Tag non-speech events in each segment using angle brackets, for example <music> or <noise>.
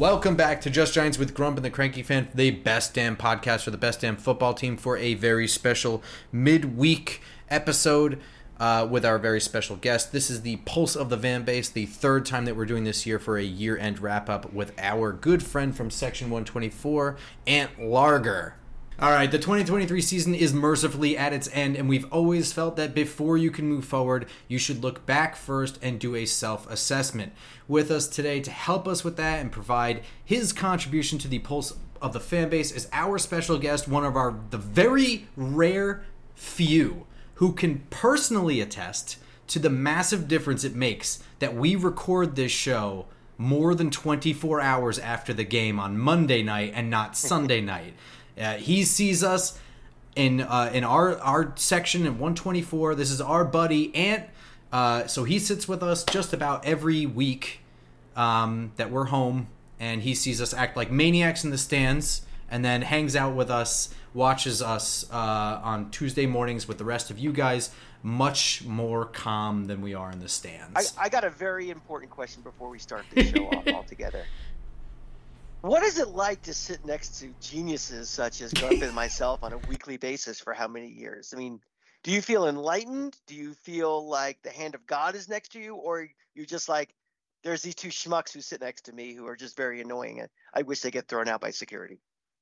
Welcome back to Just Giants with Grump and the Cranky Fan, the best damn podcast for the best damn football team for a very special midweek episode uh, with our very special guest. This is the Pulse of the Fan Base, the third time that we're doing this year for a year end wrap up with our good friend from Section 124, Ant Larger. All right, the 2023 season is mercifully at its end, and we've always felt that before you can move forward, you should look back first and do a self assessment. With us today to help us with that and provide his contribution to the pulse of the fan base is our special guest, one of our the very rare few who can personally attest to the massive difference it makes that we record this show more than 24 hours after the game on Monday night and not Sunday <laughs> night. Uh, he sees us in uh, in our our section in 124. This is our buddy Ant. Uh, so he sits with us just about every week um, that we're home, and he sees us act like maniacs in the stands, and then hangs out with us, watches us uh, on Tuesday mornings with the rest of you guys. Much more calm than we are in the stands. I, I got a very important question before we start the show off <laughs> altogether. What is it like to sit next to geniuses such as Grump and myself on a weekly basis for how many years? I mean, do you feel enlightened? Do you feel like the hand of God is next to you, or you're just like there's these two schmucks who sit next to me who are just very annoying and I wish they get thrown out by security?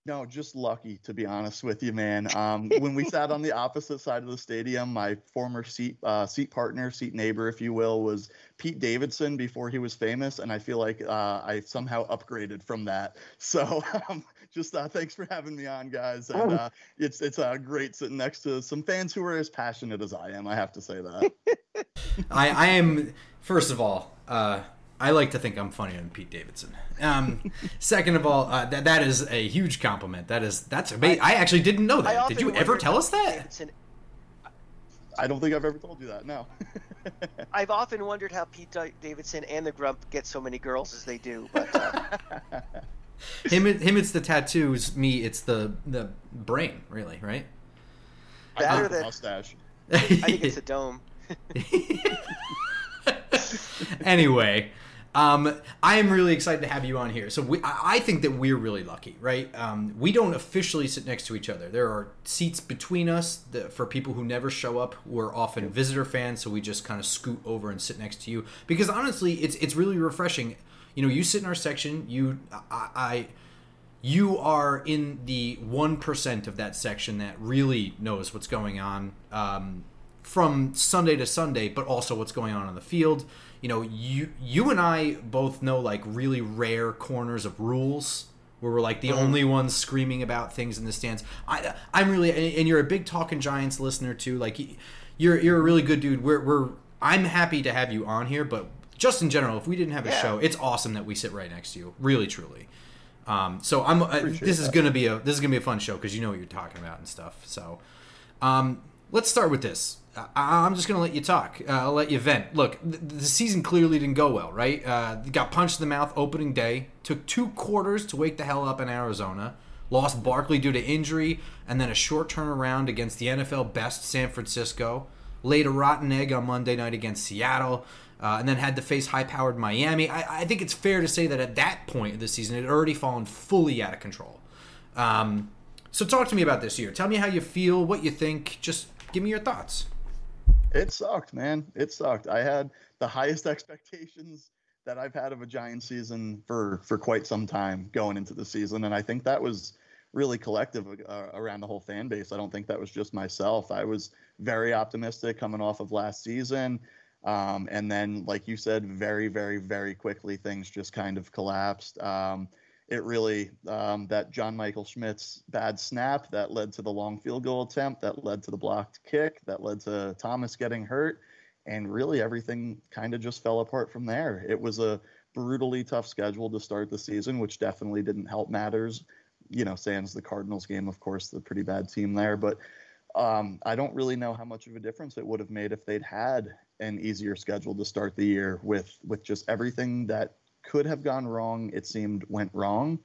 No, just lucky to be honest with you, man. <laughs> Um, when we sat on the opposite side of the stadium, my former seat uh, seat partner, seat neighbor, if you will, was Pete Davidson before he was famous, and I feel like uh, I somehow upgraded from that. <laughs> So, um, just uh, thanks for having me on, guys. And uh, it's it's uh, great sitting next to some fans who are as passionate as I am. I have to say that. <laughs> I, I am first of all. I like to think I'm funnier than Pete Davidson. Um, <laughs> second of all, uh, that that is a huge compliment. That is that's amazing. I, I actually didn't know that. Did you ever tell us that? Davidson, I don't think I've ever told you that. No. <laughs> I've often wondered how Pete Davidson and the Grump get so many girls as they do, but. Uh... <laughs> him, him, it's the tattoos. Me, it's the the brain. Really, right? Better than mustache. I think it's a dome. anyway, um, I am really excited to have you on here. So we, I think that we're really lucky, right? Um, we don't officially sit next to each other. There are seats between us that, for people who never show up. We're often visitor fans, so we just kind of scoot over and sit next to you because honestly, it's it's really refreshing. You know, you sit in our section. You, I, I you are in the one percent of that section that really knows what's going on. Um, from Sunday to Sunday, but also what's going on on the field. You know, you you and I both know like really rare corners of rules where we're like the mm-hmm. only ones screaming about things in the stands. I I'm really and you're a big Talking Giants listener too. Like you're you're a really good dude. We're we're I'm happy to have you on here, but just in general, if we didn't have a yeah. show, it's awesome that we sit right next to you. Really, truly. Um, so I'm. Uh, this that. is gonna be a this is gonna be a fun show because you know what you're talking about and stuff. So, um, let's start with this. I, am just going to let you talk. Uh, I'll let you vent. Look, the, the season clearly didn't go well, right? Uh, got punched in the mouth opening day. Took two quarters to wake the hell up in Arizona. Lost Barkley due to injury, and then a short turnaround against the NFL best San Francisco. Laid a rotten egg on Monday night against Seattle. Uh, and then had to face high-powered Miami. I, I, think it's fair to say that at that point of the season, it had already fallen fully out of control. Um, so talk to me about this year. Tell me how you feel, what you think. Just give me your thoughts. It sucked, man. It sucked. I had the highest expectations that I've had of a Giant season for for quite some time going into the season, and I think that was really collective uh, around the whole fan base. I don't think that was just myself. I was very optimistic coming off of last season. Um, and then, like you said, very, very, very quickly, things just kind of collapsed. Um, it really um, that John Michael Schmitz's bad snap that led to the long field goal attempt, that led to the blocked kick, that led to Thomas getting hurt, and really everything kind of just fell apart from there. It was a brutally tough schedule to start the season, which definitely didn't help matters you know, sans the Cardinals game, of course, the pretty bad team there. But um, I don't really know how much of a difference it would have made if they'd had an easier schedule to start the year with with just everything that could have gone wrong. It seemed went wrong,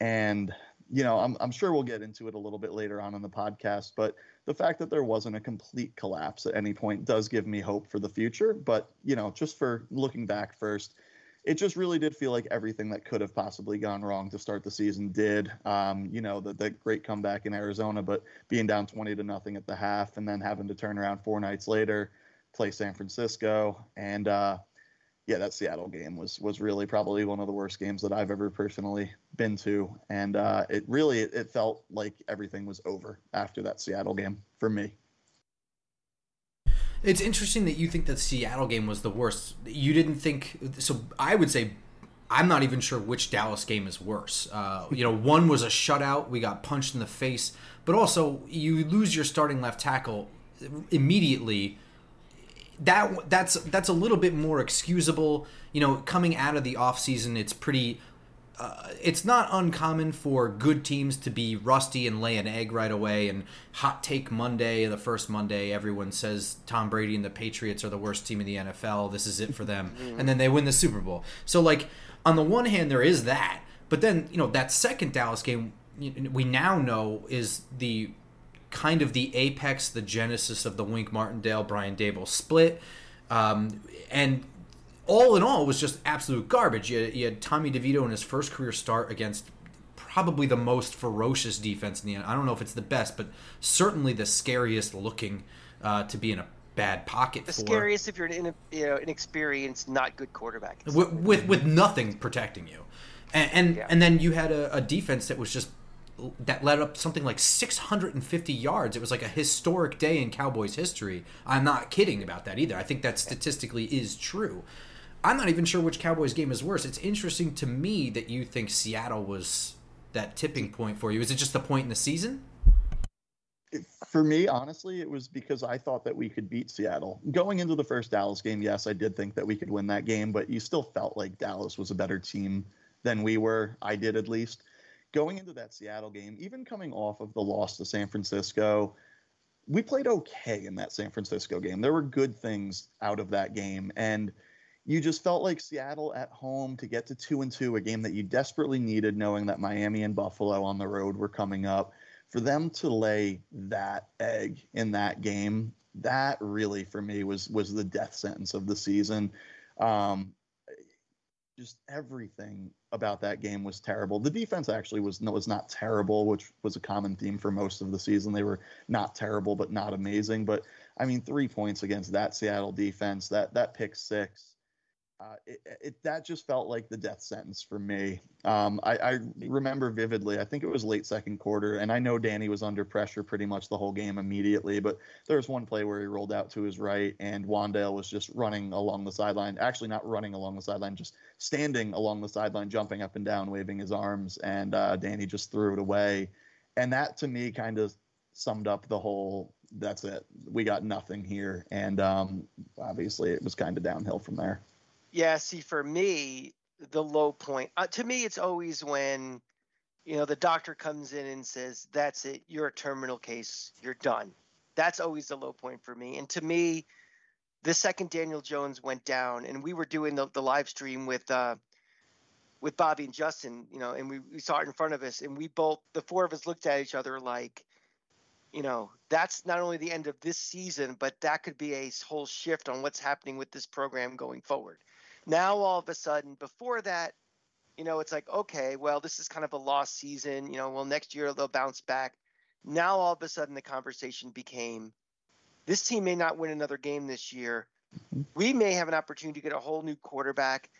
and you know, I'm I'm sure we'll get into it a little bit later on in the podcast, but the fact that there wasn't a complete collapse at any point does give me hope for the future. But you know, just for looking back first, it just really did feel like everything that could have possibly gone wrong to start the season did. Um, you know, the, the great comeback in Arizona, but being down 20 to nothing at the half and then having to turn around four nights later, play San Francisco, and uh, yeah, that Seattle game was was really probably one of the worst games that I've ever personally been to, and uh, it really it, felt like everything was over after that Seattle game for me. It's interesting that you think that Seattle game was the worst. You didn't think so. I would say I'm not even sure which Dallas game is worse. Uh, you know, one was a shutout. We got punched in the face, but also you lose your starting left tackle immediately that that's that's a little bit more excusable. You know, coming out of the offseason, it's pretty uh, it's not uncommon for good teams to be rusty and lay an egg right away. And hot take Monday, the first Monday, everyone says Tom Brady and the Patriots are the worst team in the NFL. This is it for them, and then they win the Super Bowl. So, like on the one hand, there is that, but then you know that second Dallas game, we now know is the kind of the apex, the genesis of the Wink Martindale Brian Daboll split. Um, and all in all, it was just absolute garbage. You had, you had, Tommy DeVito in his first career start against probably the most ferocious defense in the end. I don't know if it's the best, but certainly the scariest looking uh, to be in a bad pocket. The for. scariest if you're an you know inexperienced, not good quarterback. With, with, with nothing protecting you, and and, yeah. and then you had a, a defense that was just that led up something like 650 yards. It was like a historic day in Cowboys history. I'm not kidding about that either. I think that statistically is true. I'm not even sure which Cowboys game is worse. It's interesting to me that you think Seattle was that tipping point for you. Is it just the point in the season? For me, honestly, it was because I thought that we could beat Seattle. Going into the first Dallas game, yes, I did think that we could win that game, but you still felt like Dallas was a better team than we were. I did at least going into that Seattle game, even coming off of the loss to San Francisco, we played okay in that San Francisco game. There were good things out of that game. And you just felt like Seattle at home to get to two and two, a game that you desperately needed, knowing that Miami and Buffalo on the road were coming up. For them to lay that egg in that game, that really for me was was the death sentence of the season. Um, just everything about that game was terrible. The defense actually was was not terrible, which was a common theme for most of the season. They were not terrible, but not amazing. But I mean, three points against that Seattle defense, that that pick six, uh, it, it, that just felt like the death sentence for me. Um, I, I, remember vividly. I think it was late second quarter, and I know Danny was under pressure pretty much the whole game immediately. But there was one play where he rolled out to his right, and Wan'Dale was just running along the sideline. Actually, not running along the sideline, just standing along the sideline, jumping up and down, waving his arms, and uh, Danny just threw it away. And that to me kind of summed up the whole. That's it. We got nothing here, and um, obviously it was kind of downhill from there. Yeah, see, for me, the low point uh, to me, it's always when you know the doctor comes in and says, "That's it, you're a terminal case, you're done." That's always the low point for me. And to me, the second Daniel Jones went down, and we were doing the, the live stream with uh, with Bobby and Justin, you know, and we, we saw it in front of us, and we both, the four of us, looked at each other like, you know, that's not only the end of this season, but that could be a whole shift on what's happening with this program going forward. Now all of a sudden, before that, you know, it's like, okay, well, this is kind of a lost season. You know, well, next year they'll bounce back. Now all of a sudden the conversation became this team may not win another game this year. We may have an opportunity to get a whole new quarterback.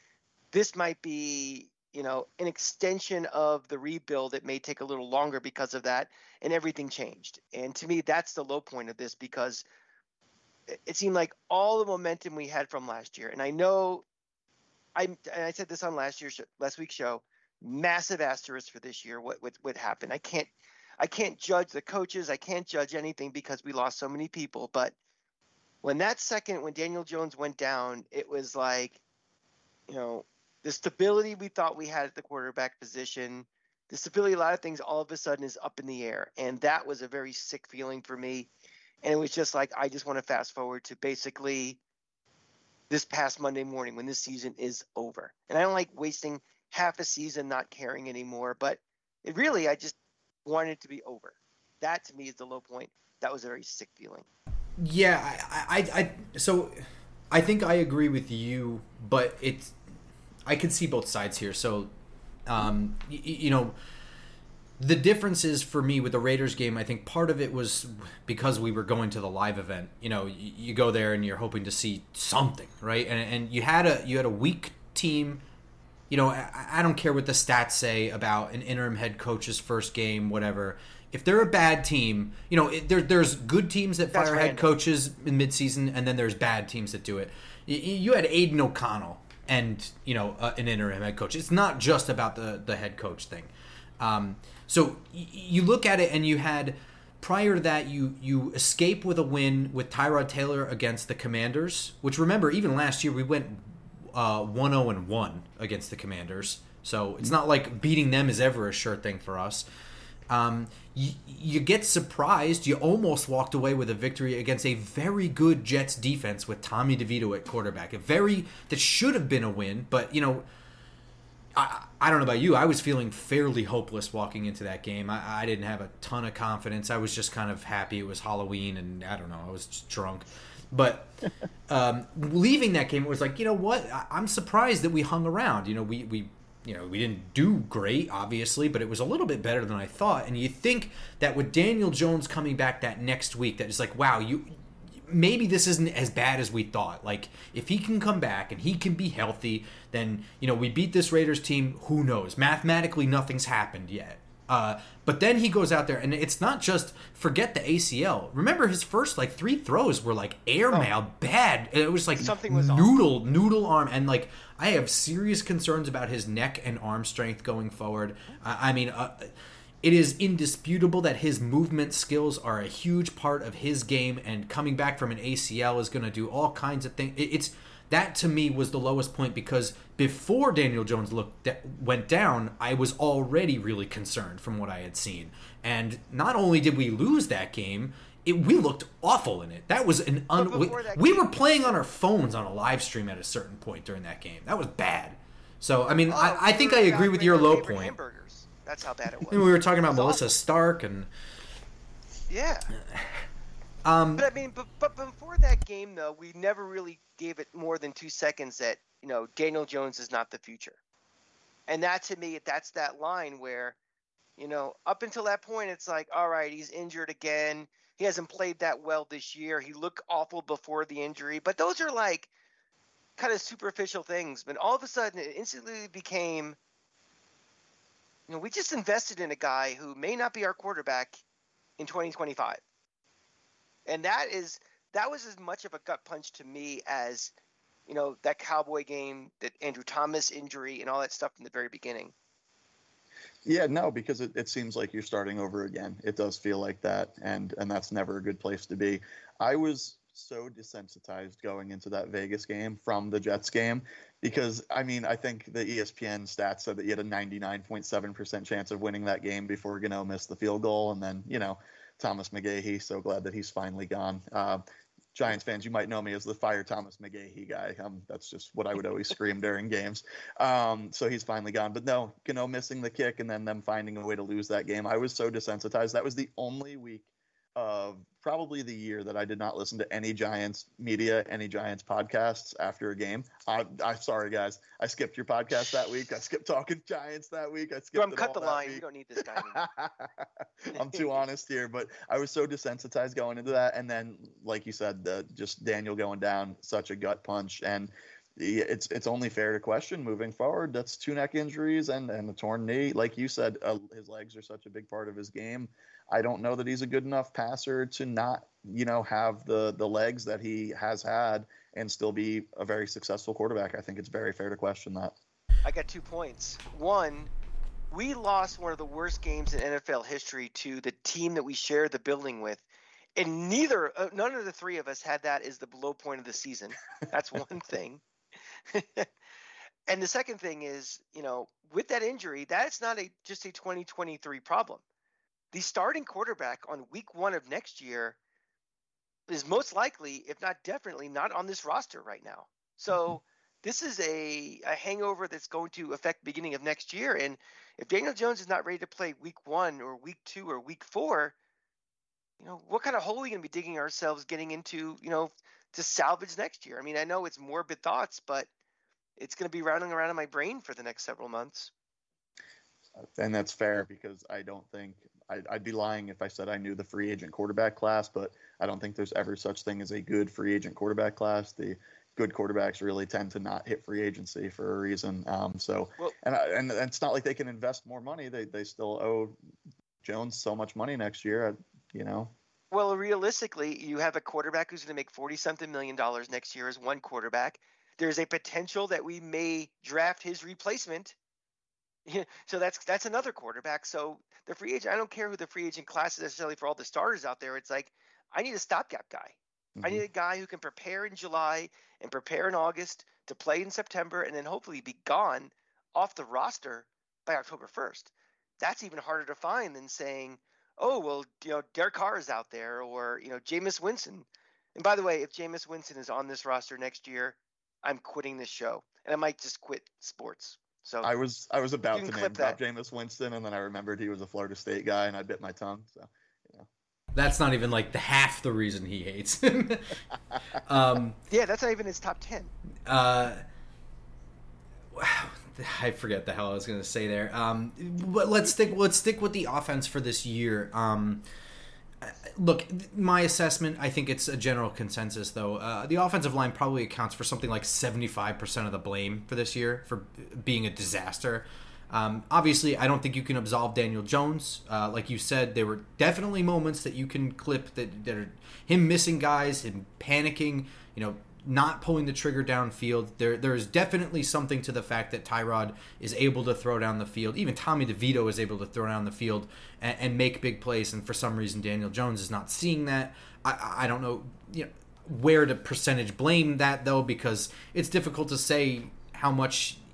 This might be, you know, an extension of the rebuild. It may take a little longer because of that, and everything changed. And to me, that's the low point of this because it seemed like all the momentum we had from last year. And I know I I said this on last year's last week's show. Massive asterisk for this year. What what what happened? I can't I can't judge the coaches. I can't judge anything because we lost so many people. But when that second, when Daniel Jones went down, it was like, you know, the stability we thought we had at the quarterback position, the stability a lot of things all of a sudden is up in the air. And that was a very sick feeling for me. And it was just like, I just want to fast forward to basically this past Monday morning when this season is over. And I don't like wasting half a season not caring anymore, but it really, I just wanted it to be over. That to me is the low point. That was a very sick feeling. Yeah, I, I, I so I think I agree with you, but it's I can see both sides here. So, um, you know, the difference is for me with the Raiders game. I think part of it was because we were going to the live event. You know, you, you go there and you're hoping to see something, right? And and you had a you had a weak team. You know, I, I don't care what the stats say about an interim head coach's first game, whatever. If they're a bad team, you know, it, there, there's good teams that That's fire head random. coaches in midseason, and then there's bad teams that do it. You, you had Aidan O'Connell and you know uh, an interim head coach. It's not just about the the head coach thing. Um, so y- you look at it, and you had prior to that, you you escape with a win with Tyrod Taylor against the Commanders. Which remember, even last year we went uh, 1-0 and one against the Commanders. So it's not like beating them is ever a sure thing for us. Um, you, you get surprised. You almost walked away with a victory against a very good Jets defense with Tommy DeVito at quarterback. A very that should have been a win, but you know, I, I don't know about you. I was feeling fairly hopeless walking into that game. I, I didn't have a ton of confidence. I was just kind of happy it was Halloween, and I don't know. I was just drunk. But <laughs> um, leaving that game, it was like, you know what? I, I'm surprised that we hung around. You know, we we you know we didn't do great, obviously, but it was a little bit better than I thought. And you think that with Daniel Jones coming back that next week, that it's like, wow, you maybe this isn't as bad as we thought. Like if he can come back and he can be healthy, then you know we beat this Raiders team. Who knows? Mathematically, nothing's happened yet. Uh, but then he goes out there, and it's not just forget the ACL. Remember his first like three throws were like airmail bad. It was like Something was off. noodle noodle arm, and like I have serious concerns about his neck and arm strength going forward. I I mean. Uh, it is indisputable that his movement skills are a huge part of his game, and coming back from an ACL is going to do all kinds of things. It's that to me was the lowest point because before Daniel Jones looked went down, I was already really concerned from what I had seen. And not only did we lose that game, it, we looked awful in it. That was an un- we, we were playing on our phones on a live stream at a certain point during that game. That was bad. So I mean, Oh, I, I think I agree with your low point. Hamburgers. That's how bad it was. <laughs> And we were talking about Melissa awful. Stark and Yeah. <laughs> um But I mean, but, but before that game, though, we never really gave it more than two seconds that, you know, Daniel Jones is not the future. And that to me, that's that line where, you know, up until that point, it's like, all right, he's injured again. He hasn't played that well this year. He looked awful before the injury. But those are like kind of superficial things. But all of a sudden, it instantly became, you know, we just invested in a guy who may not be our quarterback in 2025 and that is that was as much of a gut punch to me as you know that cowboy game that andrew thomas injury and all that stuff from the very beginning Yeah, no, because it, it seems like you're starting over again. It does feel like that, and and that's never a good place to be. I was so desensitized going into that Vegas game from the Jets game because I mean I think the ESPN stats said that you had a 99.7% chance of winning that game before Gano missed the field goal, and then you know Thomas McGaughey. So glad that he's finally gone. Uh, Giants fans, you might know me as the fire Thomas McGaughey guy. Um, that's just what I would always scream during games. Um, so he's finally gone. But no, Gano missing the kick and then them finding a way to lose that game. I was so desensitized. That was the only week of probably the year that I did not listen to any Giants media, any Giants podcasts after a game. I, I sorry guys, I skipped your podcast that week. I skipped talking Giants that week. I skipped. Brum, it cut the line week. we don't need this guy. <laughs> I'm too honest here, but I was so desensitized going into that, and then, like you said, the, just Daniel going down, such a gut punch, and it's it's only fair to question moving forward. That's two neck injuries and and a torn knee, like you said, uh, his legs are such a big part of his game. I don't know that he's a good enough passer to not, you know, have the the legs that he has had and still be a very successful quarterback. I think it's very fair to question that. I got two points. One, we lost one of the worst games in NFL history to the team that we shared the building with. And neither, uh, none of the three of us had that as the low point of the season. That's <laughs> one thing. <laughs> And the second thing is, you know, with that injury, that's not a just a 2023 problem. The starting quarterback on week one of next year is most likely, if not definitely, not on this roster right now. So mm-hmm. this is a, a hangover that's going to affect beginning of next year. And if Daniel Jones is not ready to play week one or week two or week four, you know, what kind of hole are we going to be digging ourselves getting into, you know, to salvage next year? I mean, I know it's morbid thoughts, but it's going to be rounding around in my brain for the next several months. And that's fair because I don't think I'd, I'd, be lying if I said I knew the free agent quarterback class, but I don't think there's ever such thing as a good free agent quarterback class. The good quarterbacks really tend to not hit free agency for a reason. Um, so, well, and, I, and it's not like they can invest more money. They, they still owe Jones so much money next year, you know? Well, realistically, you have a quarterback who's going to make 40 something million dollars next year as one quarterback there's a potential that we may draft his replacement. So that's that's another quarterback. So the free agent, I don't care who the free agent class is necessarily for all the starters out there. It's like I need a stopgap guy. Mm-hmm. I need a guy who can prepare in July and prepare in August to play in September and then hopefully be gone off the roster by October 1st. That's even harder to find than saying, oh, well, you know, Derek Carr is out there or, you know, Jameis Winston. And by the way, if Jameis Winston is on this roster next year, I'm quitting this show, and I might just quit sports. So I was I was about to name drop Jameis Winston, and then I remembered he was a Florida State guy, and I bit my tongue. So you know. That's not even like the half the reason he hates him. <laughs> um, yeah, that's not even his top ten. Uh, wow, <sighs> I forget the hell I was going to say there. Um, but let's stick let's stick with the offense for this year. Um, look, my assessment, I think it's a general consensus, though. Uh, the offensive line probably accounts for something like 75% of the blame for this year for being a disaster. Um, obviously, I don't think you can absolve Daniel Jones. Uh, like you said, there were definitely moments that you can clip that, that are him missing guys, him panicking, you know, not pulling the trigger downfield. There, there is definitely something to the fact that Tyrod is able to throw down the field. Even Tommy DeVito is able to throw down the field and, and make big plays. And for some reason, Daniel Jones is not seeing that. I, I don't know, you know, where to percentage blame that though, because it's difficult to say how much. <laughs>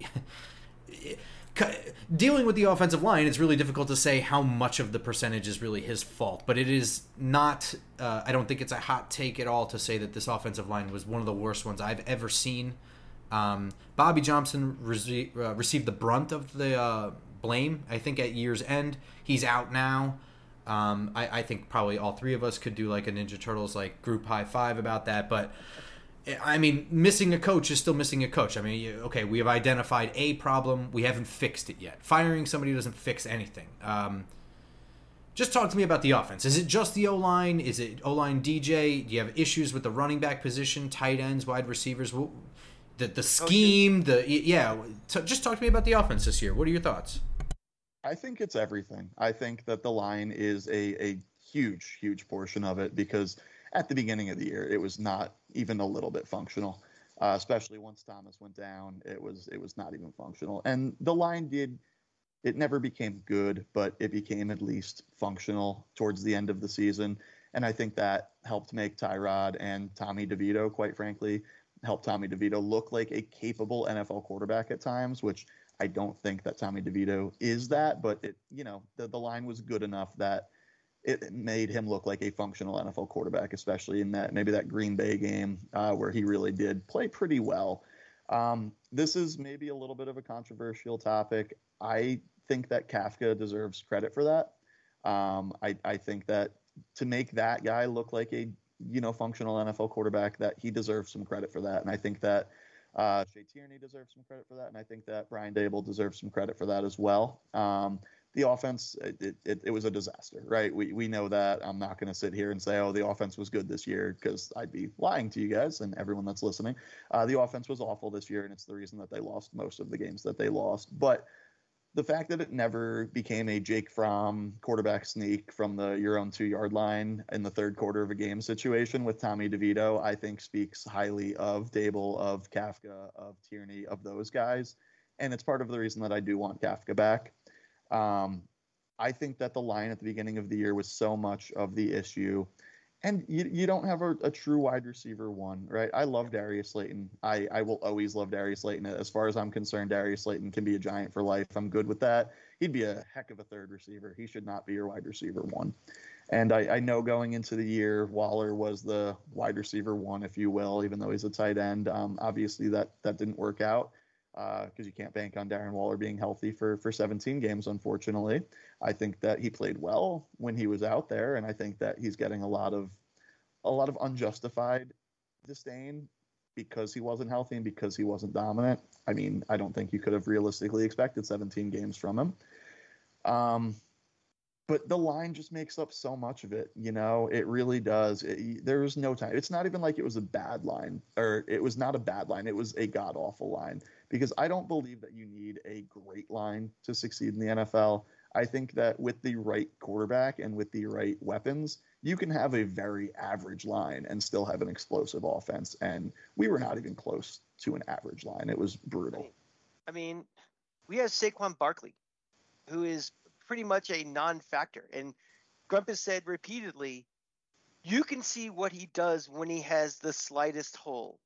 dealing with the offensive line, it's really difficult to say how much of the percentage is really his fault. But it is not. Uh, I don't think it's a hot take at all to say that this offensive line was one of the worst ones I've ever seen. Um, Bobby Johnson re- uh, received the brunt of the uh, blame. I think at year's end, he's out now. Um, I, I, think probably all three of us could do like a Ninja Turtles like group high five about that, but I mean, missing a coach is still missing a coach. I mean, okay, we have identified a problem, we haven't fixed it yet. Firing somebody doesn't fix anything. Um, just talk to me about the offense. Is it just the O line? Is it O line DJ? Do you have issues with the running back position, tight ends, wide receivers? The the scheme, the yeah. just talk to me about the offense this year. What are your thoughts? I think it's everything. I think that the line is a a huge huge portion of it because at the beginning of the year, it was not even a little bit functional. Uh, especially once Thomas went down, it was it was not even functional. And the line did it never became good, but it became at least functional towards the end of the season. And I think that helped make Tyrod and Tommy DeVito, quite frankly, help Tommy DeVito look like a capable NFL quarterback at times, which I don't think that Tommy DeVito is that, but it, you know, the, the line was good enough that it made him look like a functional NFL quarterback, especially in that maybe that Green Bay game uh, where he really did play pretty well. Um, this is maybe a little bit of a controversial topic. I think that Kafka deserves credit for that. Um, I, I think that to make that guy look like a you know functional NFL quarterback, that he deserves some credit for that. And I think that uh, Tierney deserves some credit for that, and I think that Brian Daboll deserves some credit for that as well. Um, the offense, it, it, it, was a disaster, right? We, we know that. I'm not going to sit here and say, oh, the offense was good this year because I'd be lying to you guys and everyone that's listening. Uh, the offense was awful this year, and it's the reason that they lost most of the games that they lost. But the fact that it never became a Jake Fromm quarterback sneak from the your own two yard line in the third quarter of a game situation with Tommy DeVito, I think speaks highly of Daboll, of Kafka, of Tierney, of those guys. And it's part of the reason that I do want Kafka back. Um, I think that the line at the beginning of the year was so much of the issue. and you, you don't have a, a, true wide receiver one, right? I love Darius Slayton. I, I will always love Darius Slayton. As far as I'm concerned, Darius Slayton can be a giant for life. I'm good with that. He'd be a heck of a third receiver. He should not be your wide receiver one. And I, I know going into the year, Waller was the wide receiver one, if you will, even though he's a tight end. Um, obviously, that that didn't work out because uh, you can't bank on Darren Waller being healthy for for 17 games. Unfortunately, I think that he played well when he was out there, and I think that he's getting a lot of a lot of unjustified disdain because he wasn't healthy and because he wasn't dominant. I mean, I don't think you could have realistically expected 17 games from him. Um, but the line just makes up so much of it you know? It really does. It, there was no time. It's not even like it was a bad line or it was not a bad line. It was a god awful line because i don't believe that you need a great line to succeed in the nfl i think that with the right quarterback and with the right weapons you can have a very average line and still have an explosive offense and we were not even close to an average line. It was brutal. I mean we have Saquon Barkley who is pretty much a non-factor. And Grump has said repeatedly, you can see what he does when he has the slightest hole.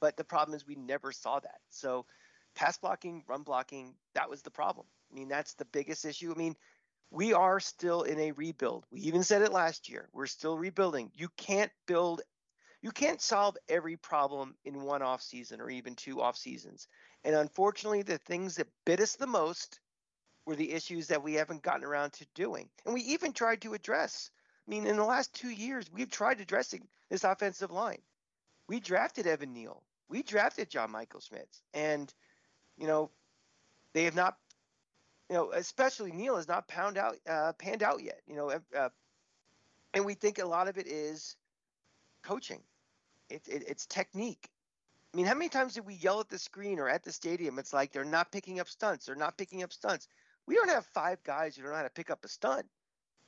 But the problem is we never saw that. So pass blocking, run blocking, that was the problem. I mean, that's the biggest issue. I mean, we are still in a rebuild. We even said it last year. We're still rebuilding. You can't build you can't solve every problem in one off season or even two off seasons. And unfortunately, the things that bit us the most were the issues that we haven't gotten around to doing. And we even tried to address. I mean, in the last two years, we've tried addressing this offensive line. We drafted Evan Neal. We drafted John Michael Schmitz. And, you know, they have not, you know, especially Neal has not pound out, uh, panned out yet, you know. Uh, and we think a lot of it is coaching, it, it, it's technique. I mean, how many times did we yell at the screen or at the stadium? It's like they're not picking up stunts. They're not picking up stunts. We don't have five guys who don't know how to pick up a stunt.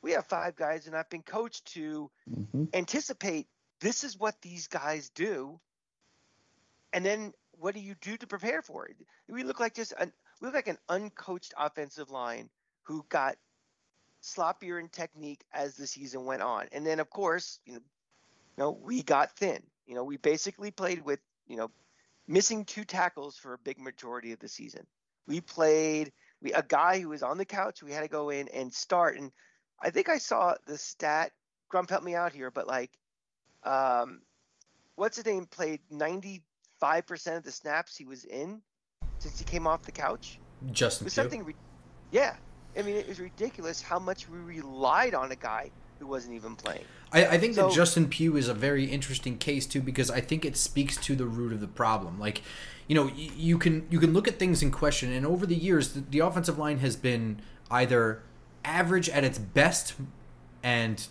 We have five guys, and I've been coached to mm-hmm. anticipate this is what these guys do, and then what do you do to prepare for it? We look like just an, we look like an uncoached offensive line who got sloppier in technique as the season went on, and then of course, you know, you know we got thin. You know, we basically played with you know missing two tackles for a big majority of the season. We played we a guy who was on the couch. We had to go in and start. And I think I saw the stat. Grump helped me out here, but like, um, what's his name played ninety five percent of the snaps he was in since he came off the couch. Justin, it was something. Re- yeah, I mean, it was ridiculous how much we relied on a guy who wasn't even playing. I, I think so, that Justin Pugh is a very interesting case too because I think it speaks to the root of the problem. Like you know, you can you can look at things in question, and over the years, the, the offensive line has been either average at its best and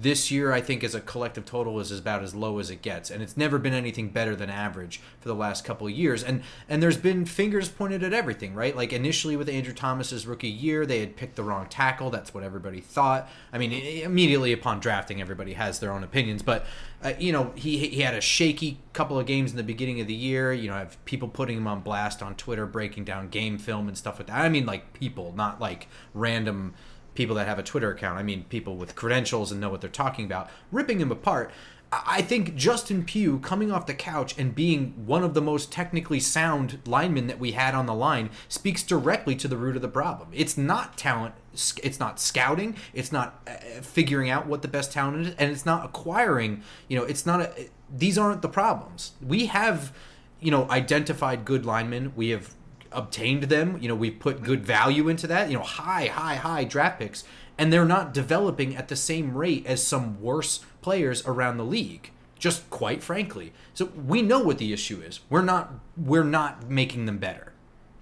this year I think as a collective total is about as low as it gets. And it's never been anything better than average for the last couple of years. And and there's been fingers pointed at everything right? Like initially with Andrew Thomas's rookie year they had picked the wrong tackle. That's what everybody thought. I mean immediately upon drafting everybody has their own opinions. But uh, you know he he had a shaky couple of games in the beginning of the year. You know have people putting him on blast on Twitter breaking down game film and stuff like that. I mean like people not like random people that have a Twitter account. I mean, people with credentials and know what they're talking about, ripping him apart. I think Justin Pugh coming off the couch and being one of the most technically sound linemen that we had on the line speaks directly to the root of the problem. It's not talent, it's not scouting, it's not uh, figuring out what the best talent is, and it's not acquiring. You know, it's not a. These aren't the problems. We have, you know, identified good linemen. We have obtained them. You know, we've put good value into that. You know, high, high, high draft picks, and they're not developing at the same rate as some worse players around the league. Just quite frankly, so we know what the issue is. We're not we're not making them better.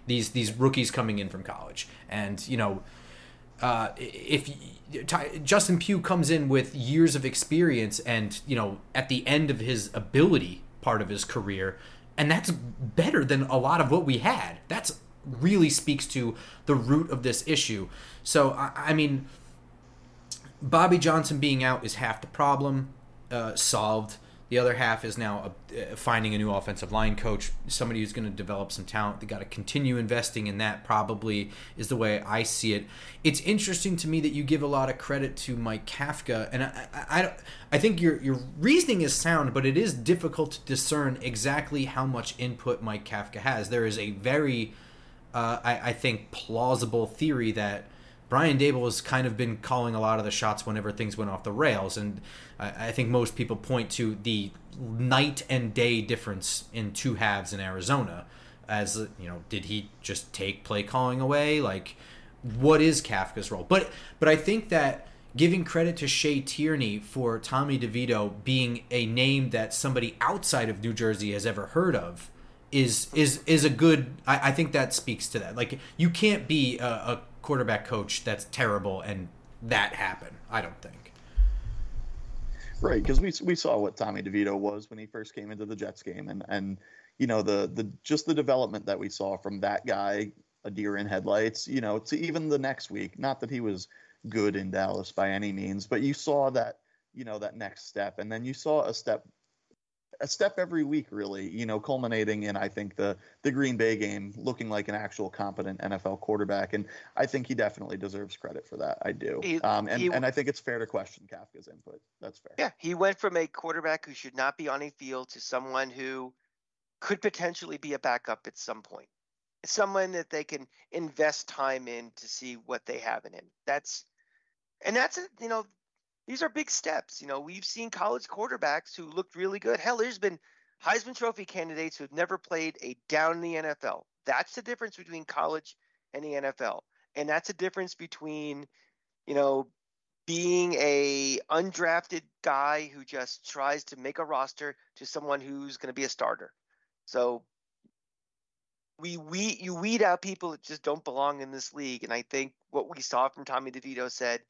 These these rookies coming in from college, and you know, uh, if Justin Pugh comes in with years of experience, and you know, at the end of his ability part of his career, and that's better than a lot of what we had. That's really speaks to the root of this issue. So I, I mean, Bobby Johnson being out is half the problem uh, solved. The other half is now uh, finding a new offensive line coach, somebody who's going to develop some talent. They got to continue investing in that. Probably is the way I see it. It's interesting to me that you give a lot of credit to Mike Kafka, and I, I, I, I think your your reasoning is sound, but it is difficult to discern exactly how much input Mike Kafka has. There is a very, uh, I, I think, plausible theory that Brian Daboll has kind of been calling a lot of the shots whenever things went off the rails, and I, I think most people point to the night and day difference in two halves in Arizona. As you know, did he just take play calling away? Like, what is Kafka's role? But but I think that giving credit to Shea Tierney for Tommy DeVito being a name that somebody outside of New Jersey has ever heard of is is is a good. I, I think that speaks to that. Like, you can't be a, a quarterback coach that's terrible and that happen. I don't think. Right, because we we saw what Tommy DeVito was when he first came into the Jets game, and and you know the the just the development that we saw from that guy, a deer in headlights, you know, to even the next week. Not that he was good in Dallas by any means, but you saw that you know that next step, and then you saw a step a step every week, really. You know, culminating in I think the the Green Bay game, looking like an actual competent NFL quarterback, and I think he definitely deserves credit for that. I do, He- um, and he- and I think it's fair to question Kafka's input. That's fair. Yeah, he went from a quarterback who should not be on a field to someone who could potentially be a backup at some point. Someone that they can invest time in to see what they have in him. That's and that's a, you know these are big steps. You know, we've seen college quarterbacks who looked really good. Hell, there's been Heisman Trophy candidates who've never played a down in the NFL. That's the difference between college and the NFL. And that's the difference between, you know, being a undrafted guy who just tries to make a roster to someone who's going to be a starter. So we we you weed out people that just don't belong in this league, and I think what we saw from Tommy DeVito said,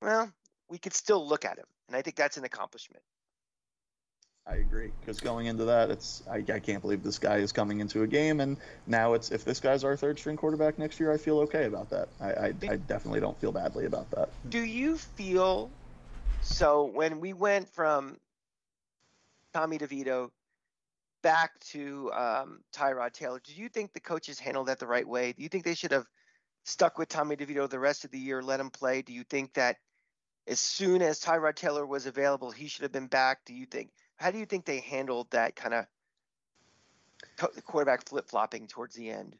well, we could still look at him, and I think that's an accomplishment. I agree because going into that, it's I, I can't believe this guy is coming into a game, and now it's if this guy's our third string quarterback next year, I feel okay about that. I I, I definitely don't feel badly about that. Do you feel so when we went from Tommy DeVito back to um, Tyrod Taylor? Do you think the coaches handled that the right way? Do you think they should have stuck with Tommy DeVito the rest of the year, let him play? Do you think that as soon as Tyrod Taylor was available, he should have been back? Do you think? How do you think they handled that kind of quarterback flip flopping towards the end?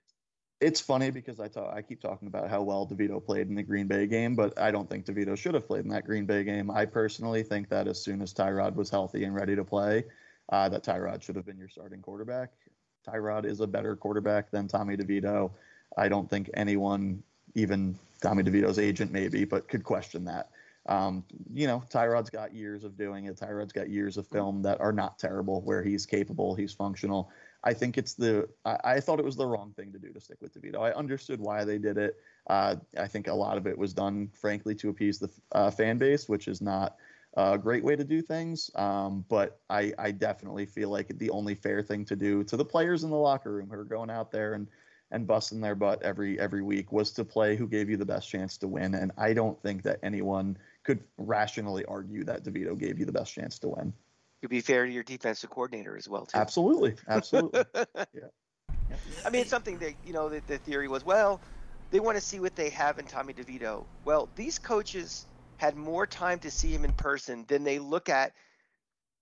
It's funny because I talk, I keep talking about how well DeVito played in the Green Bay game, but I don't think DeVito should have played in that Green Bay game. I personally think that as soon as Tyrod was healthy and ready to play, uh, that Tyrod should have been your starting quarterback. Tyrod is a better quarterback than Tommy DeVito. I don't think anyone, even Tommy DeVito's agent maybe, but could question that. Um, you know, Tyrod's got years of doing it. Tyrod's got years of film that are not terrible, where he's capable, he's functional. I think it's the. I, I thought it was the wrong thing to do to stick with DeVito. I understood why they did it. Uh, I think a lot of it was done, frankly, to appease the uh, fan base, which is not a great way to do things. Um, but I, I definitely feel like the only fair thing to do to the players in the locker room who are going out there and and busting their butt every every week was to play who gave you the best chance to win. And I don't think that anyone could rationally argue that DeVito gave you the best chance to win. To be fair to your defensive coordinator as well, too. Absolutely, <laughs> absolutely. yeah. I mean, it's something that you know. The, the theory was, well, they want to see what they have in Tommy DeVito. Well, these coaches had more time to see him in person than they look at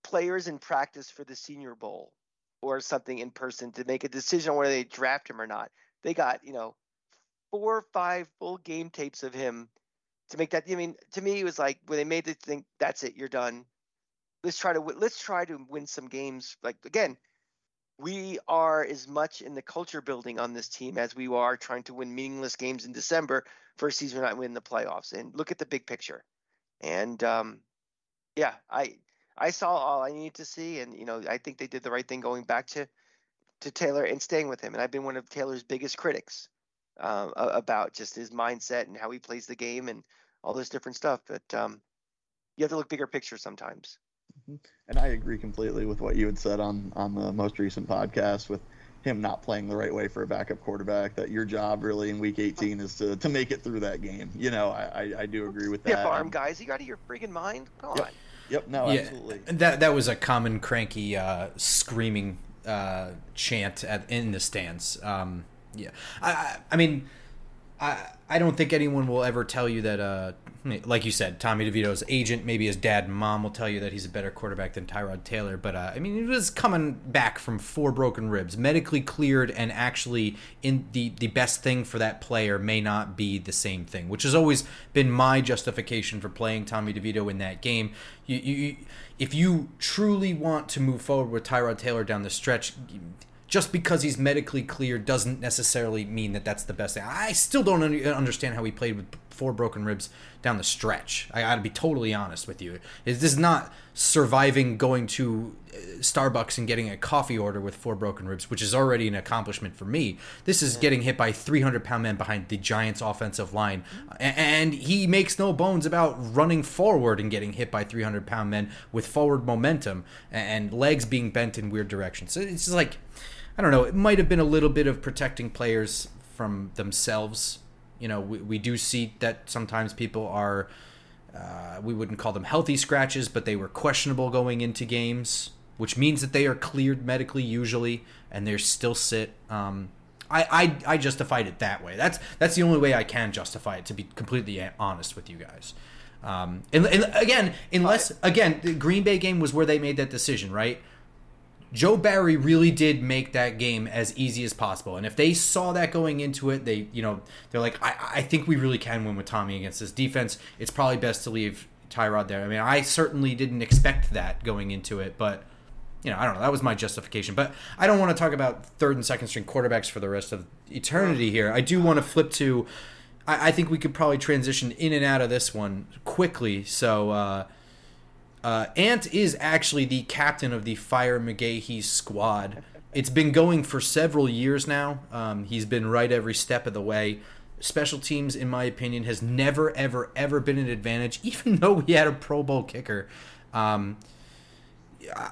players in practice for the Senior Bowl or something in person to make a decision on whether they draft him or not. They got you know four or five full game tapes of him to make that. I mean, to me, it was like when they made the thing. That's it. You're done. Let's try to let's try to win some games. Like again, we are as much in the culture building on this team as we are trying to win meaningless games in December a season not winning the playoffs. And look at the big picture. And um, yeah, I I saw all I needed to see, and you know I think they did the right thing going back to to Taylor and staying with him. And I've been one of Taylor's biggest critics um, a- about just his mindset and how he plays the game and all this different stuff. But um, you have to look bigger picture sometimes. And I agree completely with what you had said on on the most recent podcast with him not playing the right way for a backup quarterback. That your job really in Week 18 is to, to make it through that game. You know, I I, I do agree with that. Stiff arm And- guys, you out of your friggin' mind? Come Yep. on. Yep. No, Yeah, absolutely. that that was a common cranky uh, screaming uh, chant at, in the stands. Um, yeah, I, I, I mean, I I don't think anyone will ever tell you that. Uh, like you said, Tommy DeVito's agent, maybe his dad and mom will tell you that he's a better quarterback than Tyrod Taylor. But uh, I mean, he was coming back from four broken ribs, medically cleared, and actually in the the best thing for that player may not be the same thing, which has always been my justification for playing Tommy DeVito in that game. You, you, if you truly want to move forward with Tyrod Taylor down the stretch, just because he's medically cleared doesn't necessarily mean that that's the best thing. I still don't un- understand how he played with four broken ribs down the stretch. I got to be totally honest with you. This is not surviving going to uh, Starbucks and getting a coffee order with four broken ribs, which is already an accomplishment for me. This is getting hit by 300 pound men behind the Giants' offensive line. And he makes no bones about running forward and getting hit by 300 pound men with forward momentum and legs being bent in weird directions. So it's just like, I don't know, it might have been a little bit of protecting players from themselves. You know, we, we do see that sometimes people are, uh, we wouldn't call them healthy scratches, but they were questionable going into games, which means that they are cleared medically usually, and they're still sit. Um, I, I I justified it that way. That's that's the only way I can justify it. To be completely honest with you guys, um, and, and again, unless again the Green Bay game was where they made that decision, right? Joe Barry really did make that game as easy as possible. And if they saw that going into it, they, you know, they're like, I, I think we really can win with Tommy against this defense. It's probably best to leave Tyrod there. I mean, I certainly didn't expect that going into it, but you know, I don't know. That was my justification. But I don't want to talk about third and second string quarterbacks for the rest of eternity here. I do want to flip to. I, I think we could probably transition in and out of this one quickly. So. uh uh, Ant is actually the captain of the Fire McGaughey squad. It's been going for several years now. Um, he's been right every step of the way. Special teams, in my opinion, has never, ever, ever been an advantage, <laughs> even though we had a Pro Bowl kicker. Um,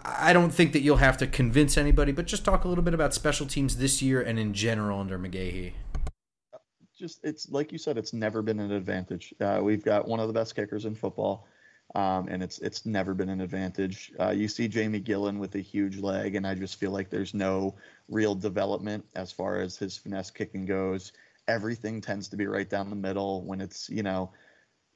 I don't think that you'll have to convince anybody, but just talk a little bit about special teams this year and in general under McGaughey. Just it's like you said, it's never been an advantage. Uh, we've got one of the best kickers in football. Um, and it's it's never been an advantage. Uh, you see Jamie Gillan with a huge leg, and I just feel like there's no real development as far as his finesse kicking goes. Everything tends to be right down the middle when it's you know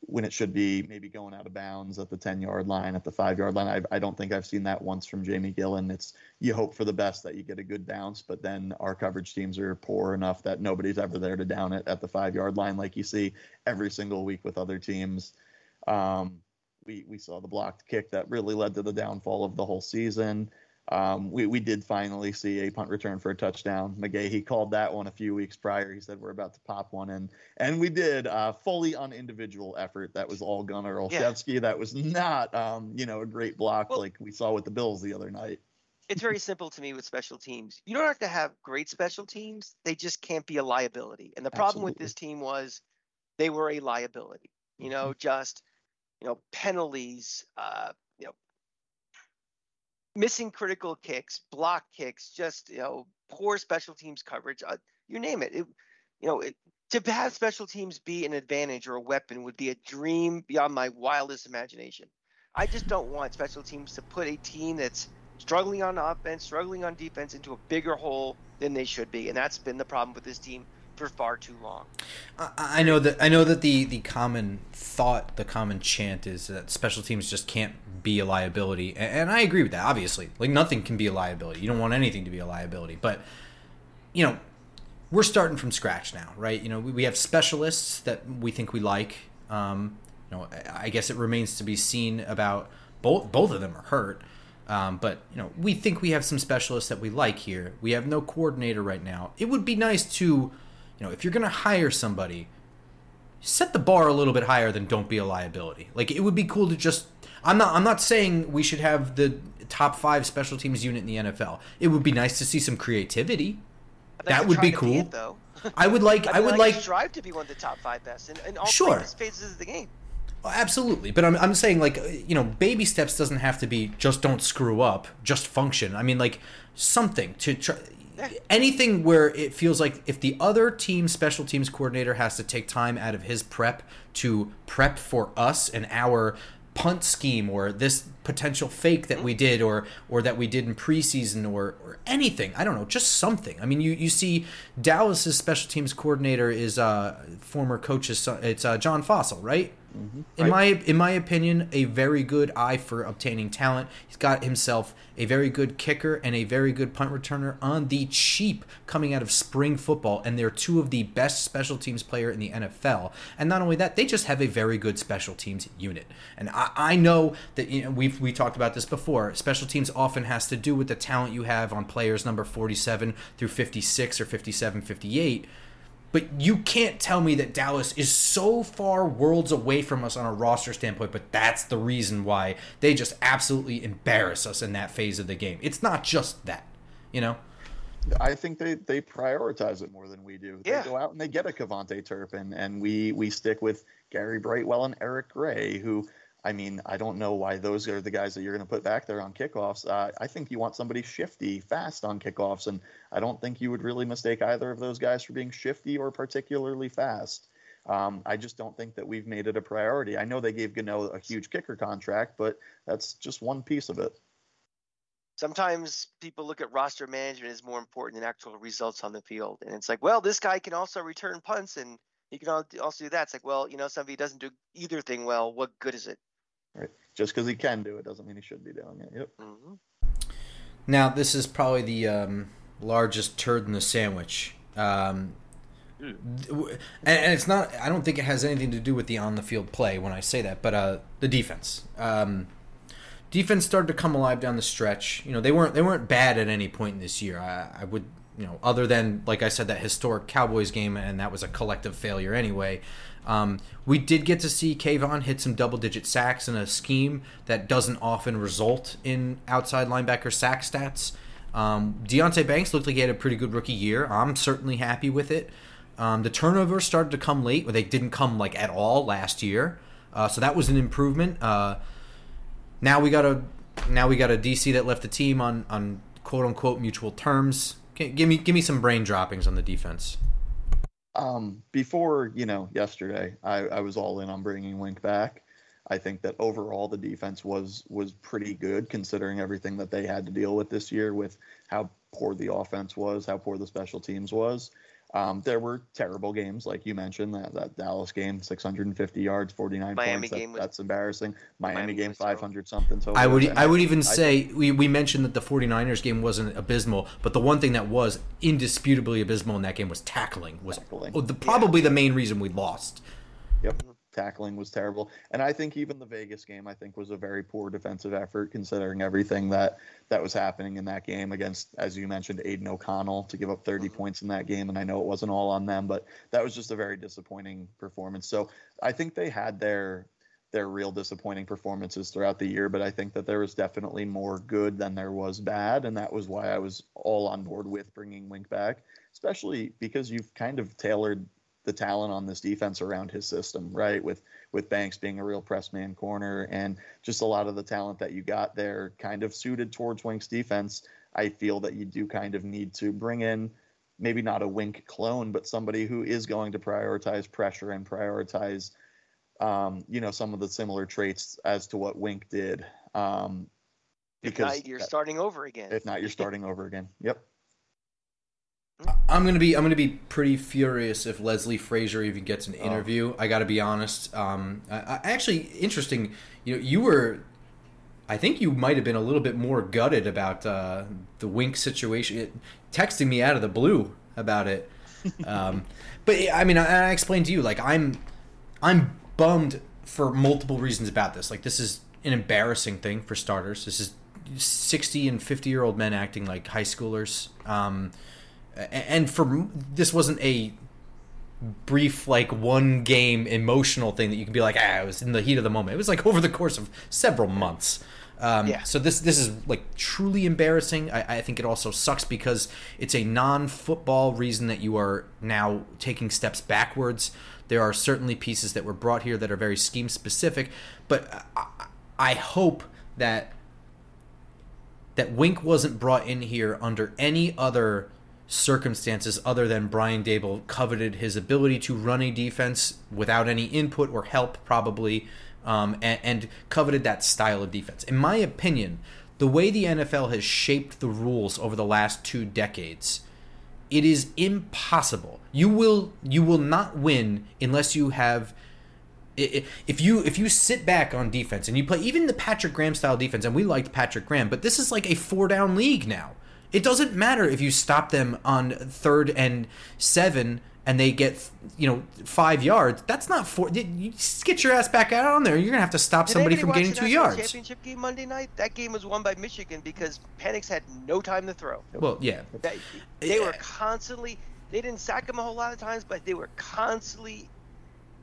when it should be maybe going out of bounds at the 10 yard line, at the five yard line. I, I don't think I've seen that once from Jamie Gillan. It's you hope for the best that you get a good bounce, but then our coverage teams are poor enough that nobody's ever there to down it at the five yard line like you see every single week with other teams. Um, we, we saw the blocked kick that really led to the downfall of the whole season. Um, we, we did finally see a punt return for a touchdown. McGaughey called that one a few weeks prior. He said, We're about to pop one in. And we did, uh, fully on individual effort. That was all Gunnar Olszewski. Yeah. That was not, um, you know, a great block well, like we saw with the Bills the other night. It's very simple to me with special teams. You don't have to have great special teams, they just can't be a liability. And the problem Absolutely. with this team was they were a liability. You know, mm-hmm. just you know, penalties, uh, you know, missing critical kicks, block kicks, just you know, poor special teams coverage. Uh, you name it. it you know, it, to have special teams be an advantage or a weapon would be a dream beyond my wildest imagination. I just don't want special teams to put a team that's struggling on offense, struggling on defense into a bigger hole than they should be, and that's been the problem with this team for far too long. I, I know that I know that the the common thought, the common chant is that special teams just can't be a liability, and, and I agree with that. Obviously, like nothing can be a liability. You don't want anything to be a liability, but you know, we're starting from scratch now, right? You know, we, we have specialists that we think we like. Um, you know, I guess it remains to be seen about both. Both of them are hurt. Um, but you know, we think we have some specialists that we like here. We have no coordinator right now. It would be nice to you know, if you're going to hire somebody, set the bar a little bit higher than don't be a liability. Like it would be cool to just I'm not I'm not saying we should have the top 5 special teams unit in the NFL. It would be nice to see some creativity. That would be cool. Be it, though. I would like <laughs> I, I would like, like strive to be one of the top 5 best in, in all sure. phases of the game. Oh, absolutely, but I'm, I'm saying like you know baby steps doesn't have to be just don't screw up, just function. I mean like something to try anything where it feels like if the other team special teams coordinator has to take time out of his prep to prep for us and our punt scheme or this potential fake that we did or or that we did in preseason or or anything. I don't know, just something. I mean, you you see Dallas's special teams coordinator is uh former coach's son, it's uh, John Fassel, right? Mm-hmm. In my in my opinion, a very good eye for obtaining talent. He's got himself a very good kicker and a very good punt returner on the cheap coming out of spring football, and they're two of the best special teams player in the NFL. And not only that, they just have a very good special teams unit. And I, I know that you know we've we talked about this before. Special teams often has to do with the talent you have on players number 47 through 56 or 57, 58. But you can't tell me that Dallas is so far worlds away from us on a roster standpoint, but that's the reason why they just absolutely embarrass us in that phase of the game. It's not just that, you know? I think they, they prioritize it more than we do. Yeah. They go out and they get a KaVontae Turpin, and we we stick with Gary Brightwell and Eric Gray, who I mean, I don't know why those are the guys that you're going to put back there on kickoffs. Uh, I think you want somebody shifty, fast on kickoffs, and I don't think you would really mistake either of those guys for being shifty or particularly fast. Um, I just don't think that we've made it a priority. I know they gave Gano a huge kicker contract, but that's just one piece of it. Sometimes people look at roster management as more important than actual results on the field, and it's like, well, this guy can also return punts and he can also do that. It's like, well, you know, somebody doesn't do either thing well. What good is it? Right? Just because he can do it doesn't mean he should be doing it. Yep. hmm Now, this is probably the um, largest turd in the sandwich. Um, and, and it's not, I don't think it has anything to do with the on the field play when I say that, but uh, the defense. Um, defense started to come alive down the stretch. You know, they weren't they weren't bad at any point in this year. I, I would, you know, other than like I said that historic Cowboys game, and that was a collective failure anyway. Um, we did get to see Kayvon hit some double digit sacks in a scheme that doesn't often result in outside linebacker sack stats. Um, Deonte Banks looked like he had a pretty good rookie year. I'm certainly happy with it. Um, the turnovers started to come late, but they didn't come like at all last year. Uh, so that was an improvement. Uh, now we got a now we got a DC that left the team on on quote unquote mutual terms. Give me give me some brain droppings on the defense. Um, before you know, yesterday, I, I was all in on bringing Wink back. I think that overall the defense was was pretty good considering everything that they had to deal with this year, with how poor the offense was, how poor the special teams was. Um, there were terrible games, like you mentioned, that, that Dallas game, 650 yards, 49 Miami points. that- was- that's embarrassing. Miami, Miami game, game was terrible. 500 something. So I would I would even say we, we mentioned that the 49ers game wasn't abysmal, but the one thing that was indisputably abysmal in that game was tackling. Was Tackling. oh, the, probably the main reason we lost. Yep. Tackling was terrible. And I think even the Vegas game I think was a very poor defensive effort considering everything that that was happening in that game against as you mentioned Aidan O'Connell to give up 30 mm-hmm. points in that game and I know it wasn't all on them but that was just a very disappointing performance. So I think they had their their real disappointing performances throughout the year, but I think that there was definitely more good than there was bad, and that was why I was all on board with bringing Wink back, especially because you've kind of tailored the talent on this defense around his system, right? With with Banks being a real press man corner and just a lot of the talent that you got there kind of suited towards Wink's defense. I feel that you do kind of need to bring in maybe not a Wink clone, but somebody who is going to prioritize pressure and prioritize um, you know, some of the similar traits as to what Wink did. Um, If because not, you're starting over again. if not, you're starting over again. Yep. I'm gonna be I'm gonna be pretty furious if Leslie Frazier even gets an Oh. interview. I got to be honest. Um, I, I, actually, interesting. You know, you were. I think you might have been a little bit more gutted about uh, the Wink situation, it, texting me out of the blue about it. <laughs> Um, but I mean, I, I explained to you like I'm, I'm bummed for multiple reasons about this. Like this is an embarrassing thing for starters. This is sixty and fifty year old men acting like high schoolers. Um, and for this wasn't a brief like one game emotional thing that you can be like ah it was in the heat of the moment. It was like over the course of several months. Um, Yeah. so this this is like truly embarrassing. I, I think it also sucks because it's a non-football reason that you are now taking steps backwards. There are certainly pieces that were brought here that are very scheme specific but I, I hope that that Wink wasn't brought in here under any other circumstances other than Brian Daboll coveted his ability to run a defense without any input or help, probably, um, and, and coveted that style of defense. In my opinion, the way the NFL has shaped the rules over the last two decades, it is impossible. You will you will not win unless you have if you if you sit back on defense and you play even the Patrick Graham style defense, and we liked Patrick Graham, but this is like a four down league now. It doesn't matter if you stop them on third and seven and they get you know five yards. That's not four. You get your ass back out on there. You're gonna have to stop Did somebody from getting two yards. Championship game Monday night. That game was won by Michigan because Penix had no time to throw. Well, yeah, they, they were constantly. They didn't sack him a whole lot of times, but they were constantly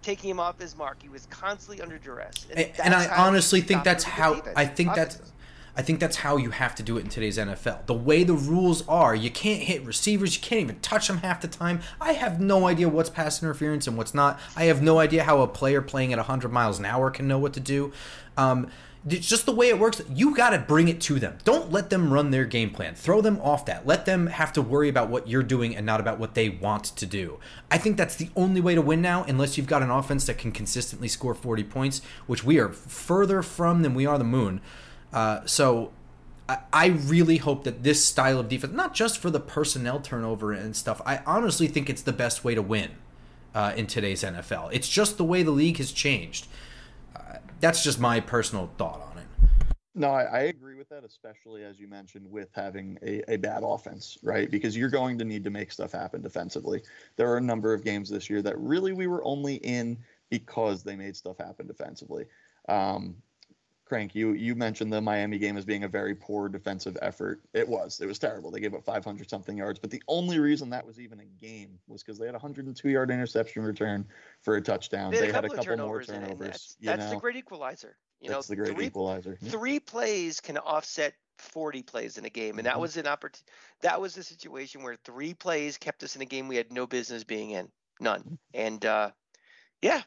taking him off his mark. He was constantly under duress. And, and I honestly think that's how I think that's I think that's how you have to do it in today's NFL. The way the rules are, you can't hit receivers, you can't even touch them half the time. I have no idea what's pass interference and what's not. I have no idea how a player playing at 100 miles an hour can know what to do. Um, it's just the way it works. You got to bring it to them. Don't let them run their game plan. Throw them off that. Let them have to worry about what you're doing and not about what they want to do. I think that's the only way to win now, unless you've got an offense that can consistently score 40 points, which we are further from than we are the moon. Uh, so I really hope that this style of defense, not just for the personnel turnover and stuff, I honestly think it's the best way to win uh, in today's NFL. It's just the way the league has changed. Uh, that's just my personal thought on it. No, I, I, agree with that, especially as you mentioned with having a, a bad offense, right? Because you're going to need to make stuff happen defensively. There are a number of games this year that really we were only in because they made stuff happen defensively. Um, Crank, you you mentioned the Miami game as being a very poor defensive effort. It was. It was terrible. They gave up 500 something yards, but the only reason that was even a game was because they had a 102 yard interception return for a touchdown. They, they had a couple, couple more turnovers. That's, that's the great equalizer. You that's know, the great three, equalizer. Three plays can offset 40 plays in a game, and that mm-hmm. was an opportunity. That was the situation where three plays kept us in a game we had no business being in, none. Mm-hmm. And uh, yeah,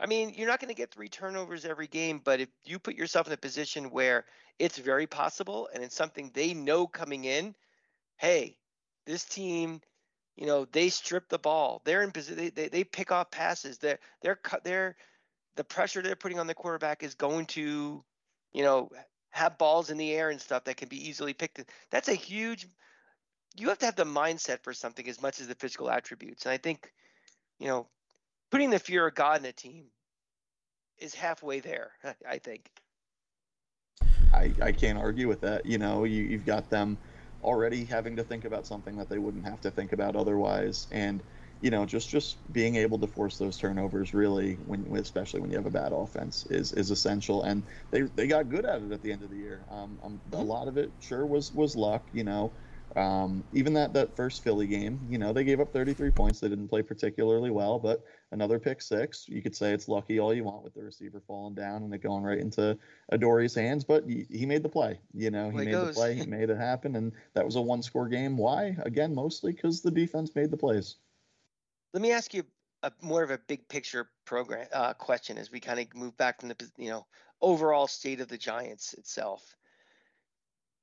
I mean, you're not going to get three turnovers every game, but if you put yourself in a position where it's very possible and it's something they know coming in, hey, this team, you know, they strip the ball. They're in position. They, they, they pick off passes. They're they're they're the pressure they're putting on the quarterback is going to, you know, have balls in the air and stuff that can be easily picked. That's a huge. You have to have the mindset for something as much as the physical attributes, and I think, you know, putting the fear of God in a team is halfway there. <laughs> I think. I, I can't argue with that. You know, you, you've got them already having to think about something that they wouldn't have to think about otherwise, and you know, just just being able to force those turnovers really, when especially when you have a bad offense, is is essential. And they they got good at it at the end of the year. Um, um a mm-hmm. lot of it sure was was luck. You know, um, even that that first Philly game, you know, they gave up 33 points. They didn't play particularly well, but another pick six. You could say it's lucky all you want with the receiver falling down and it going right into Adoree' hands, but he, he made the play. You know, he made goes. the play. He made it happen, and that was a one-score game. Why? Again, mostly because the defense made the plays. Let me ask you a more of a big picture program uh, question as we kind of move back from the you know overall state of the Giants itself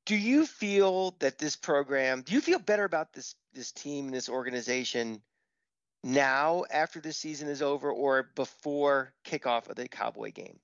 do you feel that this program do you feel better about this this team this organization now after the season is over or before kickoff of the cowboy game?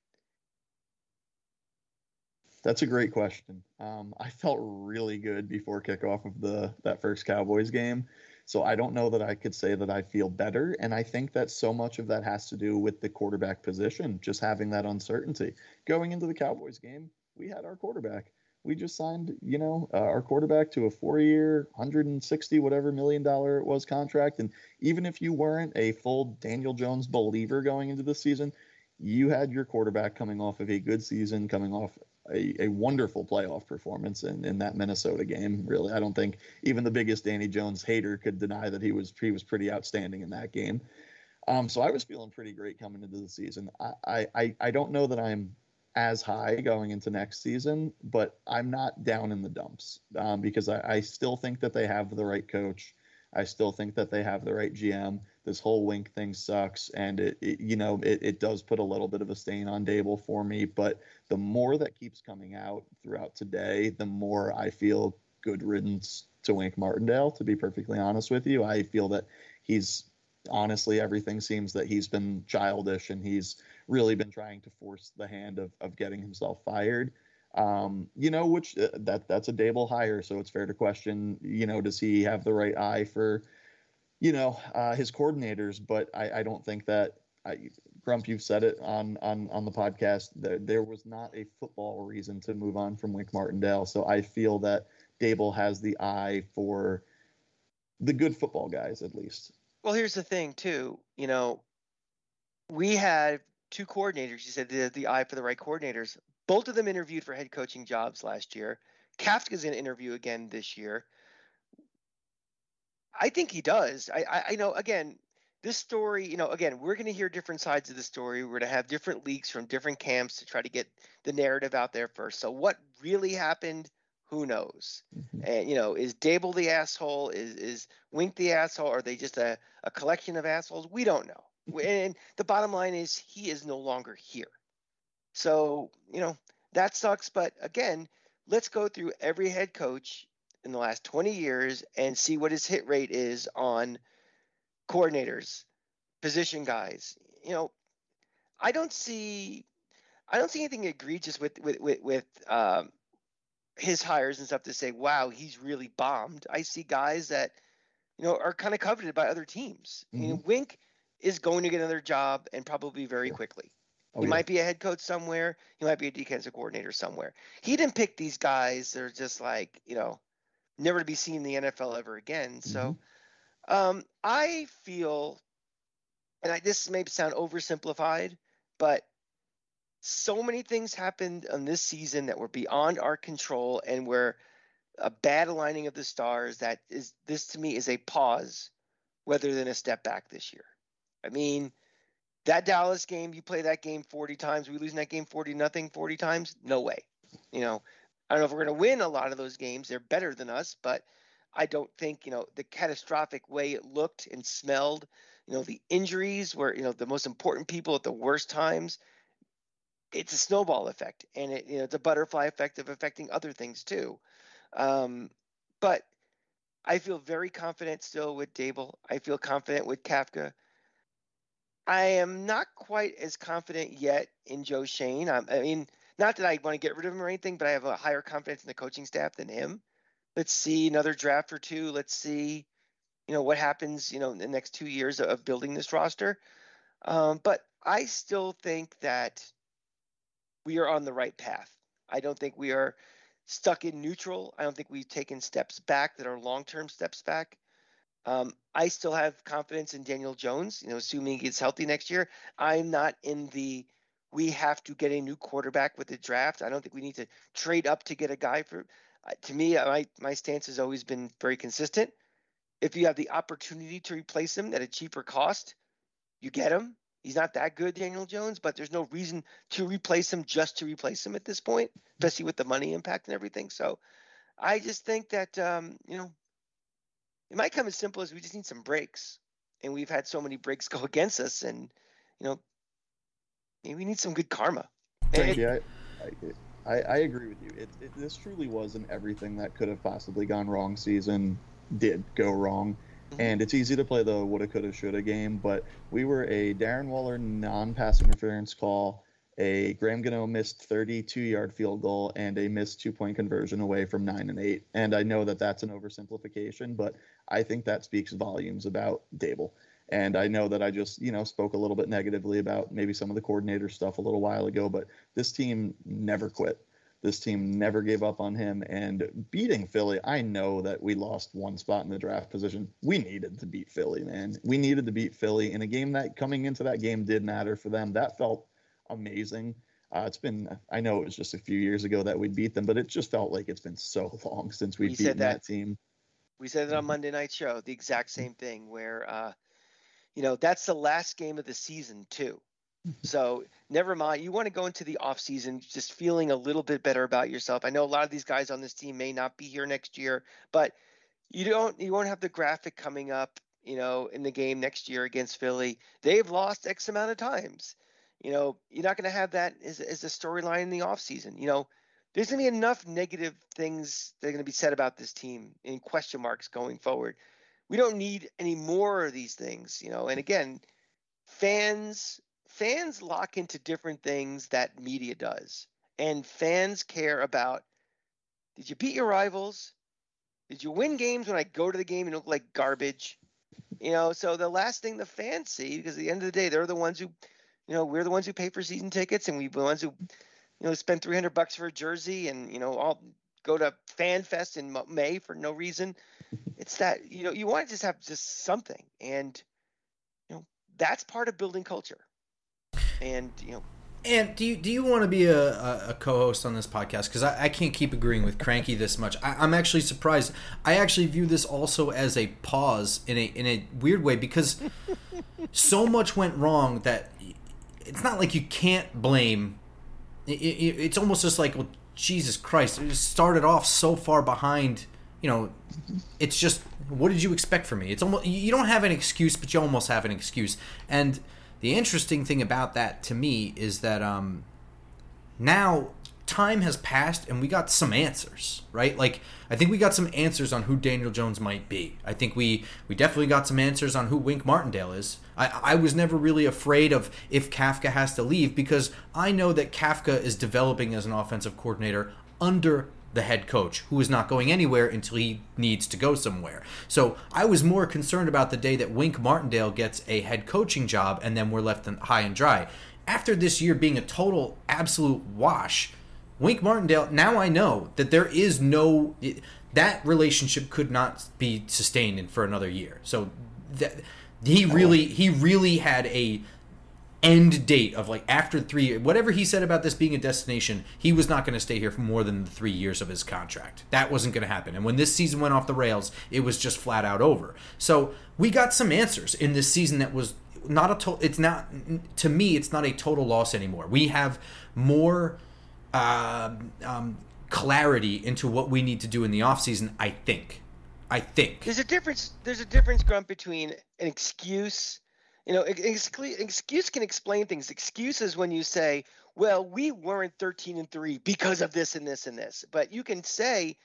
That's a great question. Um, i felt really good before kickoff of the that first cowboys game. So i don't know that i could say that i feel better. And i think that so much of that has to do with the quarterback position just having that uncertainty. Going into the cowboys game we had our quarterback we just signed, you know, uh, our quarterback to a four-year, 160 whatever million dollar it was contract. And even if you weren't a full Daniel Jones believer going into the season, you had your quarterback coming off of a good season, coming off a, a wonderful playoff performance in, in that Minnesota game. Really, I don't think even the biggest Danny Jones hater could deny that he was he was pretty outstanding in that game. Um, so I was feeling pretty great coming into the season. I, I I don't know that I'm as high going into next season, but I'm not down in the dumps um, because I, I, still think that they have the right coach. I still think that they have the right GM. This whole Wink thing sucks, and it, it you know it, it does put a little bit of a stain on Daboll for me. But the more that keeps coming out throughout today, the more I feel good riddance to Wink Martindale. To be perfectly honest with you, I feel that he's honestly everything seems that he's been childish and he's really been trying to force the hand of of getting himself fired. Um, you know, which uh, that that's a Daboll hire, so it's fair to question. You know, does he have the right eye for, you know, uh, his coordinators? But I, I don't think that. I, Grump, you've said it on on on the podcast. That there was not a football reason to move on from Wink Martindale, so I feel that Daboll has the eye for the good football guys, at least. Well, here's the thing, too. You know, we had two coordinators. You said the, the eye for the right coordinators. Both of them interviewed for head coaching jobs last year. Kafka's going to interview again this year. I think he does. I, I, I know, again, this story, you know, again, we're going to hear different sides of the story. We're going to have different leaks from different camps to try to get the narrative out there first. So, what really happened? Who knows? Mm-hmm. And you know, is Daboll the asshole? Is is Wink the asshole? Are they just a, a collection of assholes? We don't know. And the bottom line is he is no longer here. So, you know, that sucks. But again, let's go through every head coach in the last 20 years and see what his hit rate is on coordinators, position guys. You know, I don't see, I don't see anything egregious with with with, with um, his hires and stuff to say, wow, he's really bombed. I see guys that, you know, are kind of coveted by other teams. Mm-hmm. You know, Wink is going to get another job and probably very quickly. Oh, he yeah. might be a head coach somewhere. He might be a defensive coordinator somewhere. He didn't pick these guys. They're just like, you know, never to be seen in the NFL ever again. Mm-hmm. So um, I feel, and I, this may sound oversimplified, but so many things happened on this season that were beyond our control and were a bad aligning of the stars that is this to me is a pause rather than a step back this year. I mean, that Dallas game, you play that game 40 times, we lose that game 40 nothing 40 times? No way. You know, I don't know if we're going to win a lot of those games. They're better than us, but I don't think, you know, the catastrophic way it looked and smelled, you know, the injuries were, you know, the most important people at the worst times. It's a snowball effect and it, you know, it's a butterfly effect of affecting other things too. Um, but I feel very confident still with Daboll. I feel confident with Kafka. I am not quite as confident yet in Joe Schoen. I mean, not that I want to get rid of him or anything, but I have a higher confidence in the coaching staff than him. Let's see another draft or two. Let's see, you know, what happens, you know, in the next two years of building this roster. Um, but I still think that we are on the right path. I don't think we are stuck in neutral. I don't think we've taken steps back that are long-term steps back. Um, I still have confidence in Daniel Jones, you know, assuming he gets healthy next year. I'm not in the we have to get a new quarterback with the draft. I don't think we need to trade up to get a guy for. Uh, to me, my my stance has always been very consistent. If you have the opportunity to replace him at a cheaper cost, you get him. He's not that good, Daniel Jones, but there's no reason to replace him just to replace him at this point, especially with the money impact and everything. So, I just think that um, you know it might come as simple as we just need some breaks, and we've had so many breaks <laughs> go against us, and you know, maybe we need some good karma. yeah, I, I, I, agree with you. It, it, this truly was an everything that could have possibly gone wrong season did go wrong. Mm-hmm. And it's easy to play the woulda, coulda, shoulda game, but we were a Darren Waller non-pass interference call a Graham Gano missed 32 yard field goal and a missed two point conversion away from nine and eight. And I know that that's an oversimplification, but I think that speaks volumes about Daboll. And I know that I just, you know, spoke a little bit negatively about maybe some of the coordinator stuff a little while ago, but this team never quit. This team never gave up on him. And beating Philly, I know that we lost one spot in the draft position. We needed to beat Philly, man. We needed to beat Philly in a game that coming into that game did matter for them. That felt amazing. Uh, it's been, I know it was just a few years ago that we beat them, but it just felt like it's been so <laughs> long since we've we beaten that. that. team. We said it on. Monday Night Show, the exact same thing, where, uh, you know, that's the last game of the season, too. <laughs> so never mind. You want to go into the off season just feeling a little bit better about yourself. I know a lot of these guys on this team may not be here next year, but you don't, you won't have the graphic coming up, you know, in the game next year against Philly. They've lost X amount of times. You know, you're not going to have that as, as a storyline in the offseason. You know, there's going to be enough negative things that are going to be said about this team in question marks going forward. We don't need any more of these things, you know. And again, fans fans lock into different things that media does. And fans care about did you beat your rivals? Did you win games when I go to the game and look like garbage? You know, so the last thing the fans see, because at the end of the day, they're the ones who, you know, we're the ones who pay for season tickets and we're the ones who you know, spend 300 bucks for a jersey and, you know, all go to Fan Fest in May for no reason. It's that, you know, you want to just have just something. And, you know, that's part of building culture. And, you know, and do you do you want to be a, a, a co-host on this podcast? Because I, I, can't keep agreeing with Cranky this much. I, am actually surprised. I actually view this also as a pause in a in a weird way because <laughs> so much went wrong that it's not like you can't blame it, it, it's almost just like, well, Jesus Christ, it started off so far behind. You know, it's just what did you expect from me? It's almost you don't have an excuse, but you almost have an excuse. And the interesting thing about that to me is that um, now time has passed and we got some answers, right? Like I think we got some answers on who Daniel Jones might be. I think we we definitely got some answers on who Wink Martindale is. I, I was never really afraid of if Kafka has to leave because I know that Kafka is developing as an offensive coordinator under the head coach, who is not going anywhere until he needs to go somewhere. So I was more concerned about the day that Wink Martindale gets a head coaching job and then we're left high and dry. After this year being a total absolute wash, Wink Martindale, now I know that there is no that relationship could not be sustained for another year. So that he really he really had a end date of like after three whatever he said about this being a destination he was not going to stay here for more than the three years of his contract. That wasn't going to happen. And when this season went off the rails it was just flat out over. So we got some answers in this season that was not a total it's not to me it's not a total loss anymore. We have more uh, um, clarity into what we need to do in the offseason, I think. I think. There's a difference. There's a difference, Grump, between an excuse. You know, excuse can explain things. Excuses when you say, "Well, we weren't 13 and three because of this and this and this," but you can say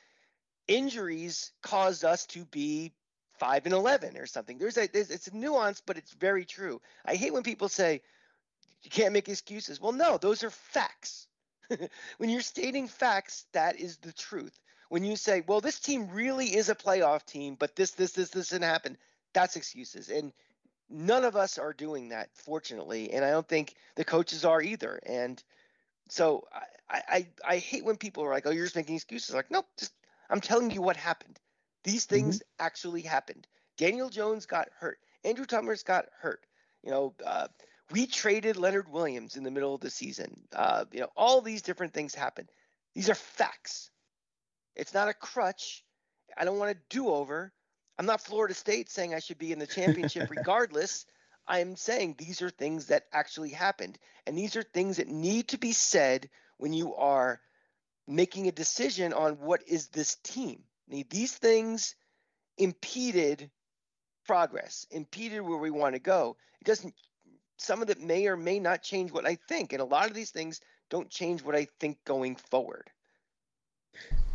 injuries caused us to be five and 11 or something. There's a there's, it's a nuance, but it's very true. I hate when people say you can't make excuses. Well, no, those are facts. <laughs> when you're stating facts, that is the truth. When you say, well, this team really is a playoff team, but this, this, this, this didn't happen, that's excuses. And none of us are doing that, fortunately. And I don't think the coaches are either. And so I, I, I hate when people are like, oh, you're just making excuses. Like, nope, just I'm telling you what happened. These things mm-hmm. actually happened. Daniel Jones got hurt. Andrew Thomas got hurt. You know, uh, we traded Leonard Williams in the middle of the season. Uh, you know, all these different things happened. These are facts. It's not a crutch. I don't want a do-over. I'm not Florida State saying I should be in the championship <laughs> regardless. I'm saying these are things that actually happened, and these are things that need to be said when you are making a decision on what is this team. These things impeded progress, impeded where we want to go. It doesn't some of it may or may not change what I think. And a lot of these things don't change what I think going forward.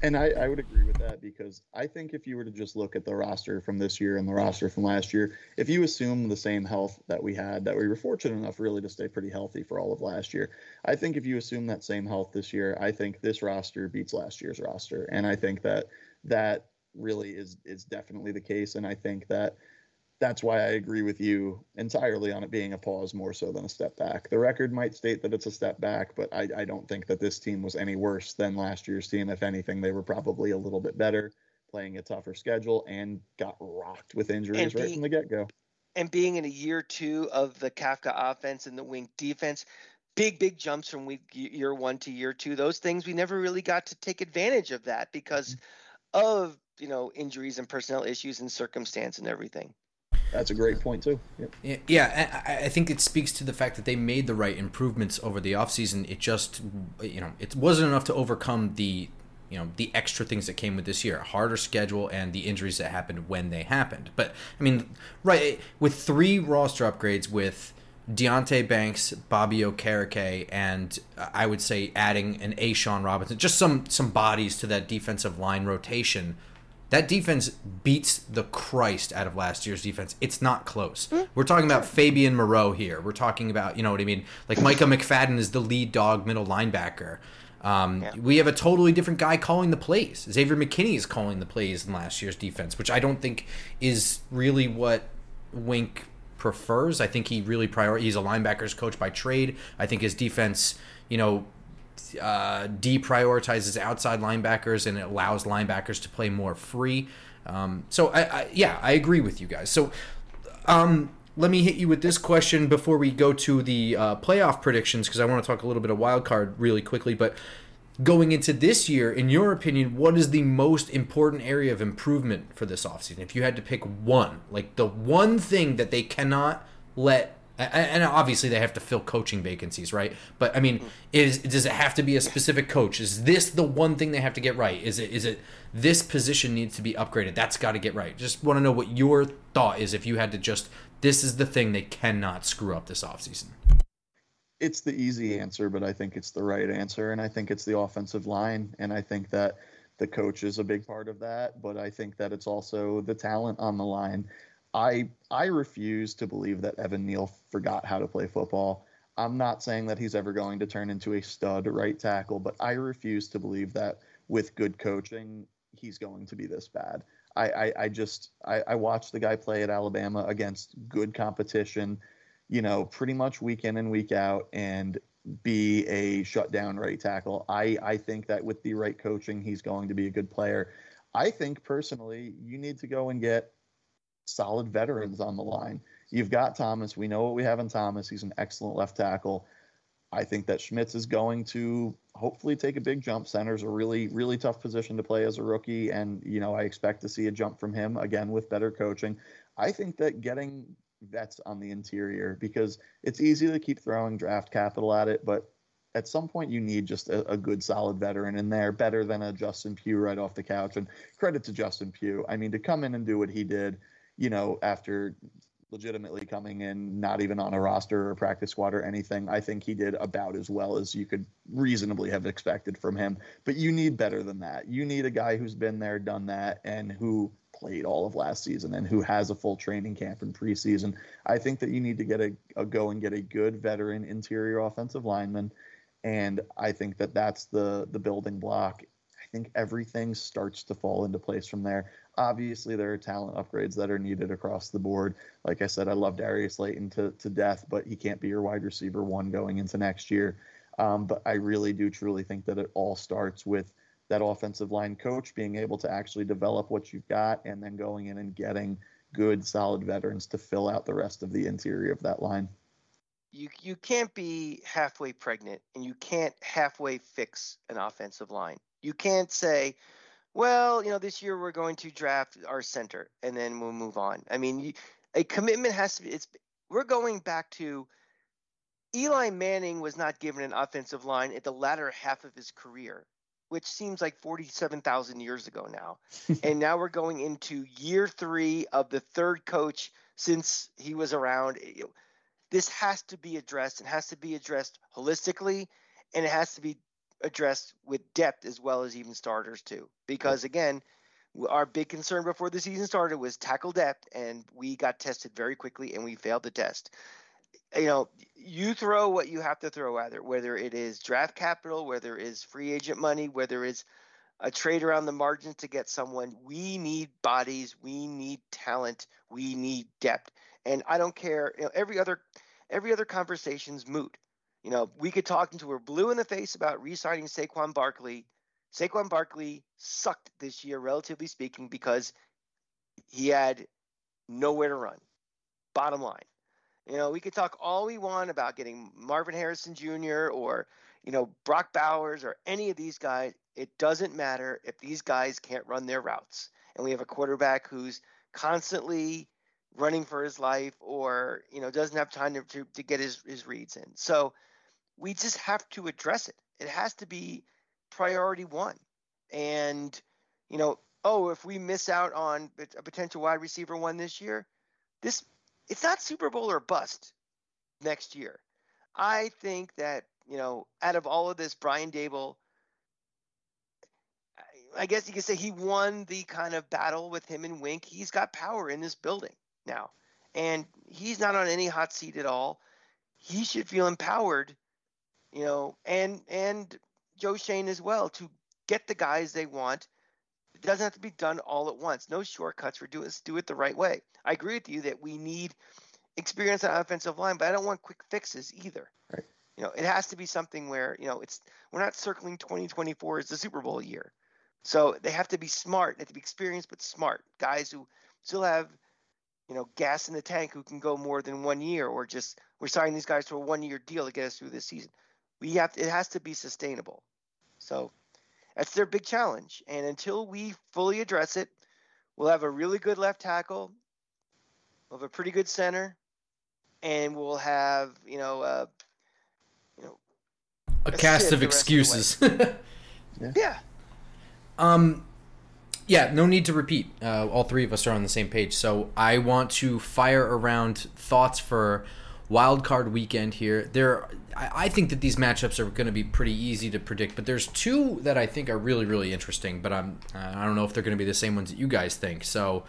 And I, I, would agree with that because I think if you were to just look at the roster from this year and the roster from last year, if you assume the same health that we had, that we were fortunate enough really to stay pretty healthy for all of last year, I think if you assume that same health this year, I think this roster beats last year's roster. And I think that that really is is definitely the case. And I think that that's why I agree with you entirely on it being a pause more so than a step back. The record might state that it's a step back, but I, I don't think that this team was any worse than last year's team. If anything, they were probably a little bit better, playing a tougher schedule, and got rocked with injuries being, right from the get go. And being in a year two of the Kafka offense and the Wink defense, big big jumps from week year one to year two. Those things we never really got to take advantage of that because mm-hmm. of you know injuries and personnel issues and circumstance and everything. That's a great point too. Yep. Yeah, I think it speaks to the fact that they made the right improvements over the offseason. It just, you know, it wasn't enough to overcome the, you know, the extra things that came with this year, a harder schedule and the injuries that happened when they happened. But I mean, right with three roster upgrades with Deonte Banks, Bobby Okereke, and uh, I would say adding an A'Shawn Robinson, just some some bodies to that defensive line rotation. That defense beats the Christ out of last year's defense. It's not close. Mm-hmm. We're talking about Fabian Moreau here. We're talking about, you know what I mean? Like Micah McFadden is the lead dog middle linebacker. Um, yeah. We have a totally different guy calling the plays. Xavier McKinney is calling the plays in last year's defense, which I don't think is really what Wink prefers. I think he really prior. He's a linebackers coach by trade. I think his defense, you know, uh, deprioritizes outside linebackers and it allows linebackers to play more free. Um, so I, I, yeah, I agree with you guys. So um, let me hit you with this question before we go to the uh, playoff predictions because I want to talk a little bit of wild card really quickly. But going into this year, in your opinion, what is the most important area of improvement for this offseason? If you had to pick one, like the one thing that they cannot let and obviously they have to fill coaching vacancies, right? But I mean, is does it have to be a specific coach? Is this the one thing they have to get right? Is it is it this position needs to be upgraded? That's got to get right. Just want to know what your thought is if you had to just this is the thing they cannot screw up this offseason it's the easy answer, but I think it's the right answer. And I think it's the offensive line. And I think that the coach is a big part of that, but I think that it's also the talent on the line. I I refuse to believe that Evan Neal forgot how to play football. I'm not saying that he's ever going to turn into a stud right tackle, but I refuse to believe that with good coaching, he's going to be this bad. I, I, I just I, I watched the guy play at Alabama against good competition you know, pretty much week in and week out and be a shutdown right tackle. I, I think that with the right coaching, he's going to be a good player. I think personally, you need to go and get solid veterans on the line. You've got Thomas. We know what we have in Thomas. He's an excellent left tackle. I think that Schmitz is going to hopefully take a big jump. Center's a really, really tough position to play as a rookie. And, you know, I expect to see a jump from him again with better coaching. I think that getting vets on the interior because it's easy to keep throwing draft capital at it, but at some point you need just a, a, good solid veteran in there, better than a Justin Pugh right off the couch. And credit to Justin Pugh. I mean, to come in and do what he did, you know, after legitimately coming in, not even on a roster or practice squad or anything, I think he did about as well as you could reasonably have expected from him. But you need better than that. You need a guy who's been there, done that, and who played all of last season and who has a full training camp and preseason. I think that you need to get a, a go and get a good veteran interior offensive lineman, and I think that that's the the building block. I think everything starts to fall into place from there. Obviously, there are talent upgrades that are needed across the board. Like I said, I love Darius Slayton to, to death, but he can't be your wide receiver one going into next year. Um, but I really do truly think that it all starts with that offensive line coach being able to actually develop what you've got and then going in and getting good solid veterans to fill out the rest of the interior of that line. You you can't be halfway pregnant and you can't halfway fix an offensive line. You can't say, well, you know, this year we're going to draft our center and then we'll move on. I mean, you, a commitment has to be it's we're going back to Eli Manning was not given an offensive line at the latter half of his career which seems like 47,000 years ago now. <laughs> and now we're going into year three of the third coach since he was around. This has to be addressed and has to be addressed holistically, and it has to be addressed with depth as well as even starters too. Because again, our big concern before the season started was tackle depth, and we got tested very quickly and we failed the test you know, you throw what you have to throw at it, whether it is draft capital, whether it is free agent money, whether it's a trade around the margins to get someone. We need bodies, we need talent, we need depth. And I don't care, you know, every other every other conversation's moot. You know, we could talk until we're blue in the face about re-signing Saquon Barkley. Saquon Barkley sucked this year, relatively speaking, because he had nowhere to run. Bottom line. You know, we could talk all we want about getting Marvin Harrison Jr. or, you know, Brock Bowers or any of these guys. It doesn't matter if these guys can't run their routes. And we have a quarterback who's constantly running for his life or, you know, doesn't have time to, to, to get his, his reads in. So we just have to address it. It has to be priority one. And, you know, oh, if we miss out on a potential wide receiver one this year, this it's not Super Bowl or bust. next year. I think that, you know, out of all of this, Brian Daboll, I guess you could say he won the kind of battle with him and Wink. He's got power in this building now, and he's not on any hot seat at all. He should feel empowered, you know, and and Joe Schoen as well to get the guys they want. It doesn't have to be done all at once. No shortcuts. We're doing do it the right way. I agree with you that we need experience on offensive line, but I don't want quick fixes either. Right. You know, it has to be something where you know it's we're not circling 2024 as the Super Bowl year. So they have to be smart. They have to be experienced but smart guys who still have, you know, gas in the tank who can go more than one year, or just we're signing these guys to a one-year deal to get us through this season. We have to, it has to be sustainable. So that's their big challenge. And until we fully address it, we'll have a really good left tackle, we'll have a pretty good center, and we'll have you know, uh, you know, A a cast of the rest of the way. <laughs> excuses. yeah. Um, yeah, no need to repeat. Uh, all three of us are on the same page. So I want to fire around thoughts for wild card weekend here. There, I, I think that these matchups are going to be pretty easy to predict, but there's two that I think are really, really interesting. But I'm, I don't know if they're going to be the same ones that you guys think. So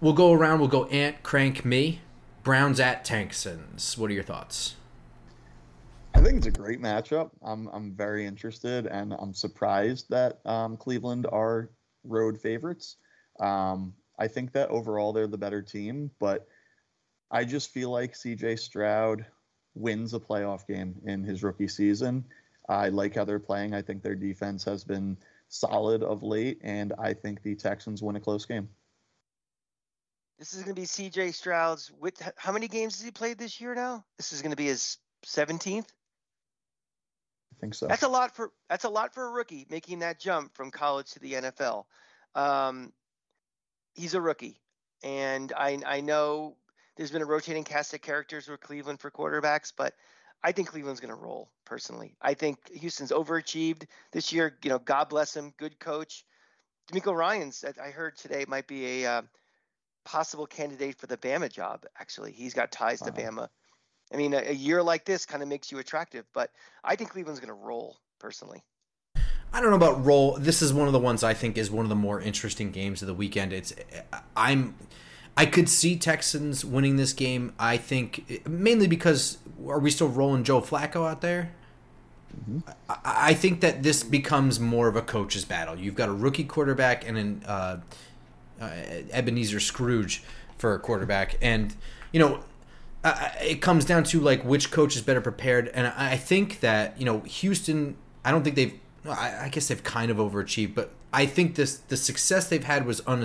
we'll go around. We'll go Ant, Crank, me. Browns at Texans. What are your thoughts? I think it's a great matchup. I'm I'm very interested, and I'm surprised that um, Cleveland are road favorites. Um, I think that overall they're the better team, but I just feel like C.J. Stroud wins a playoff game in his rookie season. I like how they're playing. I think their defense has been solid of late, and I think the Texans win a close game. This is going to be C.J. Stroud's. With how many games has he played this year now? This is going to be his 17th. I think so. That's a lot for that's a lot for a rookie making that jump from college to the NFL. Um, he's a rookie, and I I know there's been a rotating cast of characters with Cleveland for quarterbacks, but I think Cleveland's going to roll personally. I think Houston's overachieved this year. You know, God bless him, good coach. DeMeco Ryans I heard today might be a uh, possible candidate for the Bama job. Actually, he's got ties to Bama. I mean, a, a year like this kind of makes you attractive, but I think Cleveland's going to roll personally. I don't know about roll. This is one of the ones I think is one of the more interesting games of the weekend. It's I'm I could see Texans winning this game. I think mainly because are we still rolling Joe Flacco out there? I, I think that this becomes more of a coach's battle. You've got a rookie quarterback and an uh, uh, Ebenezer Scrooge for a quarterback, and you know uh, it comes down to like which coach is better prepared. And I I think that you know Houston. I don't think they've. well, I, I guess they've kind of overachieved, but I think this the success they've had was un,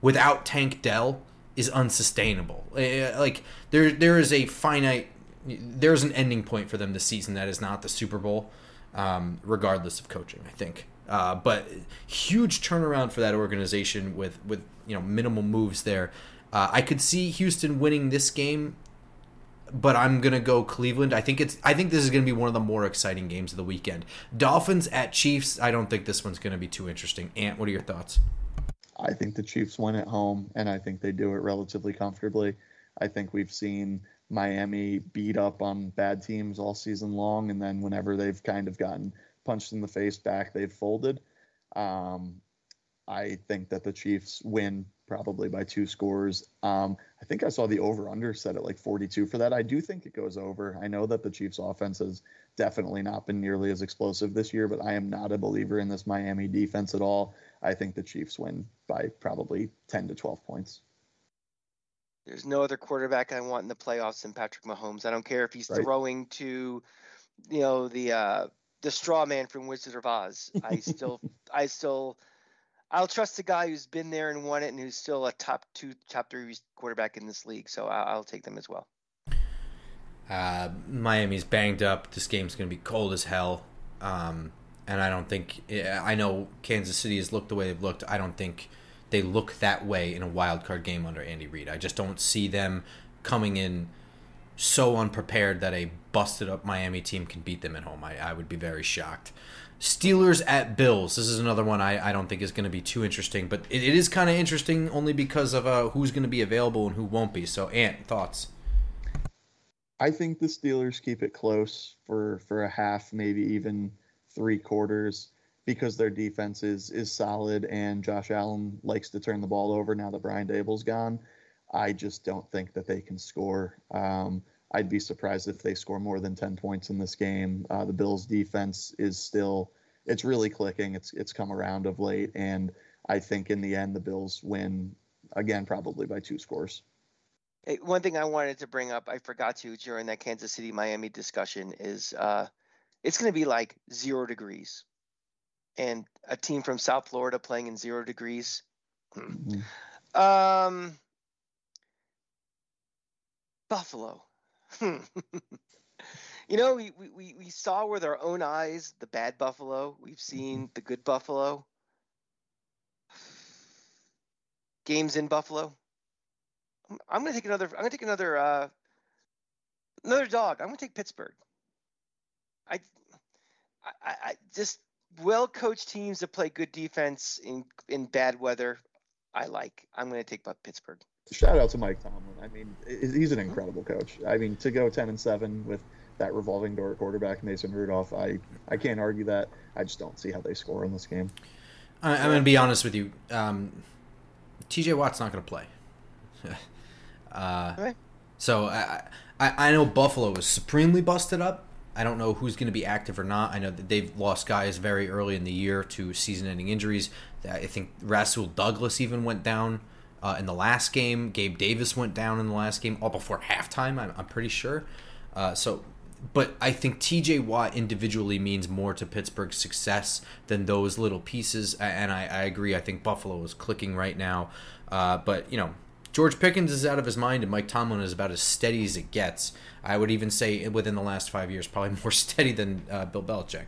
without Tank Dell is unsustainable. Eh, Like there there is a finite. There's an ending point for them this season that is not the Super Bowl, um, regardless of coaching. I think. Uh, but huge turnaround for that organization with with you know minimal moves there. Uh, I could see Houston winning this game, but I'm gonna go Cleveland. I think it's I think this is gonna be one of the more exciting games of the weekend. Dolphins at Chiefs. I don't think this one's gonna be too interesting. Ant, what are your thoughts? I think the Chiefs win at home, and I think they do it relatively comfortably. I think we've seen Miami beat up on bad teams all season long, and then whenever they've kind of gotten punched in the face back, they've folded. Um, I think that the Chiefs win probably by two scores. Um, I think I saw the over under set at like 42 for that. I do think it goes over. I know that the Chiefs offense has definitely not been nearly as explosive this year, but I am not a believer in this Miami defense at all. I think the Chiefs win by probably 10 to 12 points. There's no other quarterback I want in the playoffs than Patrick Mahomes. I don't care if he's Right. throwing to, you know, the uh, the straw man from Wizard of Oz. I still, <laughs> I still, I'll trust the guy who's been there and won it, and who's still a top two, top three quarterback in this league. So I'll, I'll take them as well. Uh, Miami's banged up. This game's going to be cold as hell. Um, and I don't think I know Kansas City has looked the way they've looked. I don't think they look that way in a wild card game under Andy Reid. I just don't see them coming in so unprepared that a busted up Miami team can beat them at home. I, I would be very shocked. Steelers at Bills. This is another one I, I don't think is going to be too interesting, but it, it is kind of interesting only because of uh, who's going to be available and who won't be. So, Ant, thoughts? I think the Steelers keep it close for for a half, maybe even three quarters, because their defense is is solid and Josh Allen likes to turn the ball over now that Brian Daboll's gone. I just don't think that they can score. Um, I'd be surprised if they score more than ten points in this game. Uh, the Bills' defense is still it's really clicking. It's it's come around of late, and I think in the end the Bills win again, probably by two scores. Hey, one thing I wanted to bring up, I forgot to during that Kansas City Miami discussion, is uh, it's going to be like zero degrees, and a team from South Florida playing in zero degrees. Mm-hmm. Um, Buffalo. <laughs> you know, we, we, we saw with our own eyes the bad Buffalo. We've seen the good Buffalo. Games in Buffalo. I'm gonna take another. I'm gonna take another. Uh, another dog. I'm gonna take Pittsburgh. I, I, I just well coached teams that play good defense in in bad weather. I like. I'm gonna take Pittsburgh. Shout out to Mike Tomlin. I mean, he's an incredible coach. I mean, to go 10 and 7 with that revolving door quarterback Mason Rudolph, I I can't argue that. I just don't see how they score in this game. I, am going to be honest with you. Um, T.J. Watt's not going to play. <laughs> Uh, okay. So I, I, I know Buffalo was supremely busted up. I don't know who's going to be active or not. I know that they've lost guys very early in the year to season-ending injuries. I think Rasul Douglas even went down uh, in the last game. Gabe Davis went down in the last game, all before halftime. I'm, I'm pretty sure. Uh, so, but I think T.J. Watt individually means more to Pittsburgh's success than those little pieces. And I, I agree. I think Buffalo is clicking right now. Uh, but you know, George Pickens is out of his mind, and Mike Tomlin is about as steady as it gets. I would even say within the last five years, probably <laughs> more steady than uh, Bill Belichick.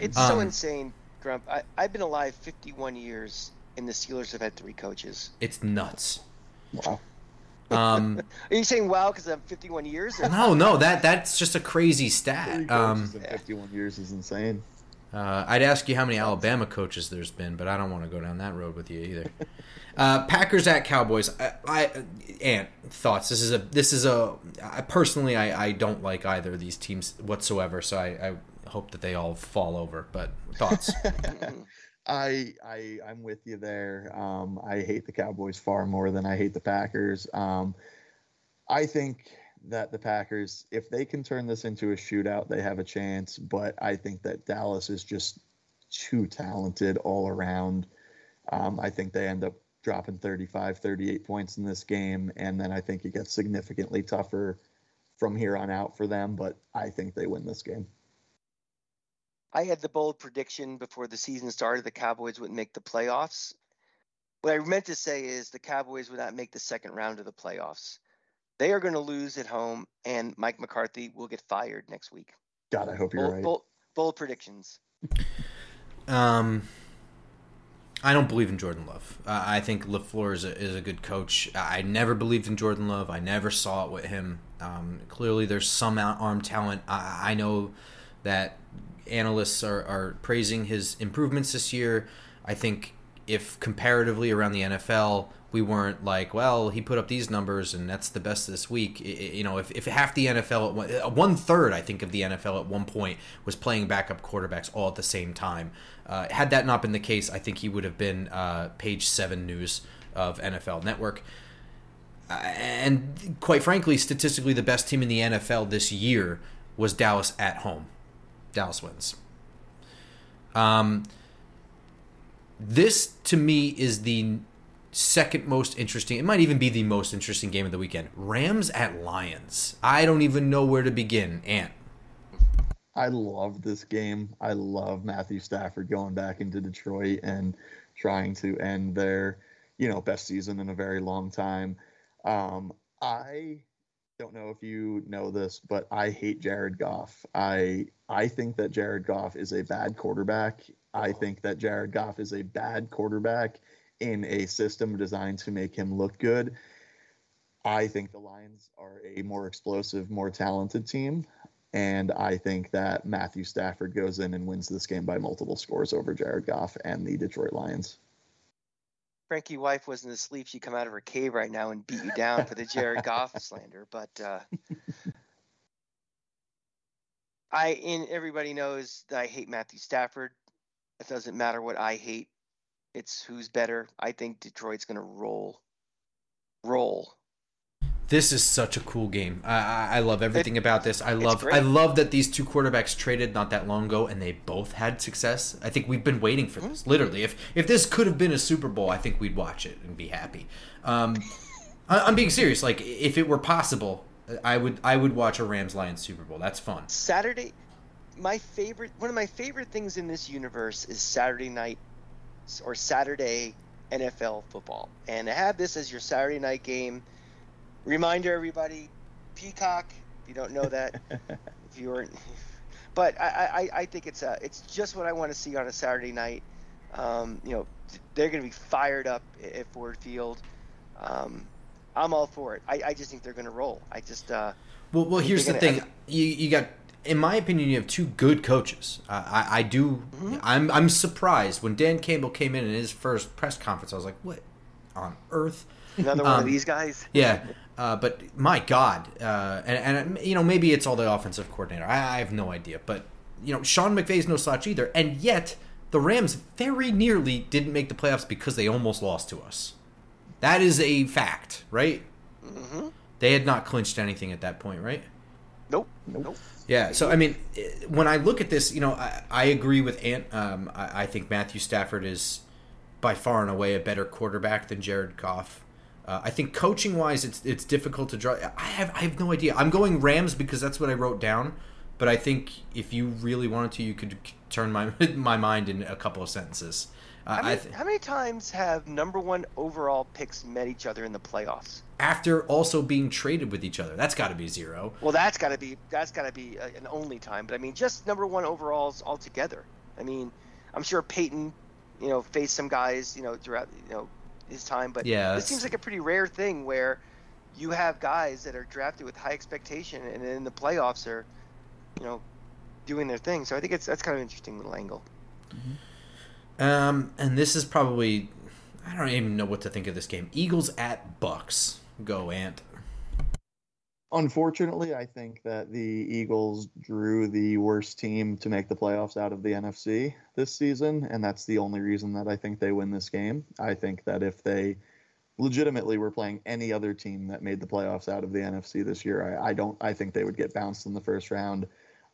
It's um, so insane, Grump. I, I've been alive 51 years, and the Steelers have had three coaches. It's nuts. Wow. Um, <laughs> Are you saying wow because I'm 51 years? Or? <laughs> No, no, that that's just a crazy stat. Um, 51 years is insane. Uh, I'd ask you how many Alabama coaches there's been, but I don't want to go down that road with you either. <laughs> Uh, Packers at Cowboys. I, I and thoughts. This is a this is a I, personally I, I don't like either of these teams whatsoever. So I, I hope that they all fall over. But thoughts. I I I'm with you there. Um, I hate the Cowboys far more than I hate the Packers. Um, I think that the Packers, if they can turn this into a shootout, they have a chance. But I think that Dallas is just too talented all around. Um, I think they end up dropping 35, 38 points in this game. And then I think it gets significantly tougher from here on out for them. But I think they win this game. I had the bold prediction before the season started the Cowboys wouldn't make the playoffs. What I meant to say is the Cowboys would not make the second round of the playoffs. They are going to lose at home, and Mike McCarthy will get fired next week. God, I hope you're bold, right. Bold, bold predictions. Um, I don't believe in Jordan Love. Uh, I think LaFleur is a, is a good coach. I never believed in Jordan Love. I never saw it with him. Um, clearly, there's some arm talent. I, I know that analysts are, are praising his improvements this year. I think if comparatively around the NFL, we weren't like, well, he put up these numbers and that's the best this week. You know, if, if half the NFL, one, uh, one third, I think, of the NFL at one point was playing backup quarterbacks all at the same time. Uh, had that not been the case, I think he would have been uh, page seven news of NFL Network. Uh, and quite frankly, statistically, the best team in the NFL this year was Dallas at home. Dallas wins. Um, this to me is the second most interesting. It might even be the most interesting game of the weekend. Rams at Lions. I don't even know where to begin. Ant. I love this game. I love Matthew Stafford going back into Detroit and trying to end their, you know, best season in a very long time. Um, I don't know if you know this, but I hate Jared Goff. I I think that Jared Goff is a bad quarterback. I uh-huh. think that Jared Goff is a bad quarterback in a system designed to make him look good. I think the Lions are a more explosive, more talented team. And I think that Matthew Stafford goes in and wins this game by multiple scores over Jared Goff and the Detroit Lions. Frankie wife wasn't asleep. She'd come out of her cave right now and beat you down for the Jared <laughs> Goff slander. But uh, I and everybody knows that I hate Matthew Stafford. It doesn't matter what I hate. It's who's better. I think Detroit's going to roll. Roll. This is such a cool game. I, I, I love everything about this. I love. I love that these two quarterbacks traded not that long ago and they both had success. I think we've been waiting for this. Literally, if if this could have been a Super Bowl, I think we'd watch it and be happy. Um, I, I'm being serious. Like if it were possible, I would I would watch a Rams Lions Super Bowl. That's fun. Saturday, my favorite, one of my favorite things in this universe is Saturday night or Saturday NFL football. And to have this as your Saturday night game, reminder everybody, Peacock. If you don't know that, <laughs> if you weren't, but I, I, I think it's a, it's just what I want to see on a Saturday night. Um, you know, they're going to be fired up at Ford Field. Um, I'm all for it. I, I just think they're going to roll. I just, uh, Well, well, here's the They're thing. gonna- You you got, in my opinion, you have two good coaches. Uh, I I do. Mm-hmm. I'm I'm surprised when Dan Campbell came in in his first press conference. I was like, what on earth? another one Um, of these guys. Yeah, uh, but my God, uh, and, and you know maybe it's all the offensive coordinator. I, I have no idea, but you know Sean McVay's no slouch either, and yet the Rams very nearly didn't make the playoffs because they almost lost to us. That is a fact, right? hmm They had not clinched anything at that point, right? Nope. Nope. Nope. Yeah, so I mean, eh, when I look at this, you know, I, I agree with Ant. Um, I, I think Matthew Stafford is by far and away a better quarterback than Jared Goff. Uh, I think coaching wise, it's it's difficult to draw. I have I have no idea. I'm going Rams because that's what I wrote down. But I think if you really wanted to, you could turn my <laughs> my mind in a couple of sentences. Uh, How I many, th- how many times have number one overall picks met each other in the playoffs? after also being traded with each other, that's got to be zero. Well, that's got to be that's got to be uh an only time. But I mean, just number one overalls altogether. I mean, I'm sure Peyton, you know, faced some guys, you know, throughout you know his time. But Yeah, this seems like a pretty rare thing where you have guys that are drafted with high expectation and then the playoffs are, you know, doing their thing. So I think it's that's kind of an interesting little angle. Um, and this is probably I don't even know what to think of this game. Eagles at Bucks. Go Ant. Unfortunately, I think that the Eagles drew the worst team to make the playoffs out of the NFC this season, and that's the only reason that I think they win this game. I think that if they legitimately were playing any other team that made the playoffs out of the NFC this year, I, I don't. I think they would get bounced in the first round.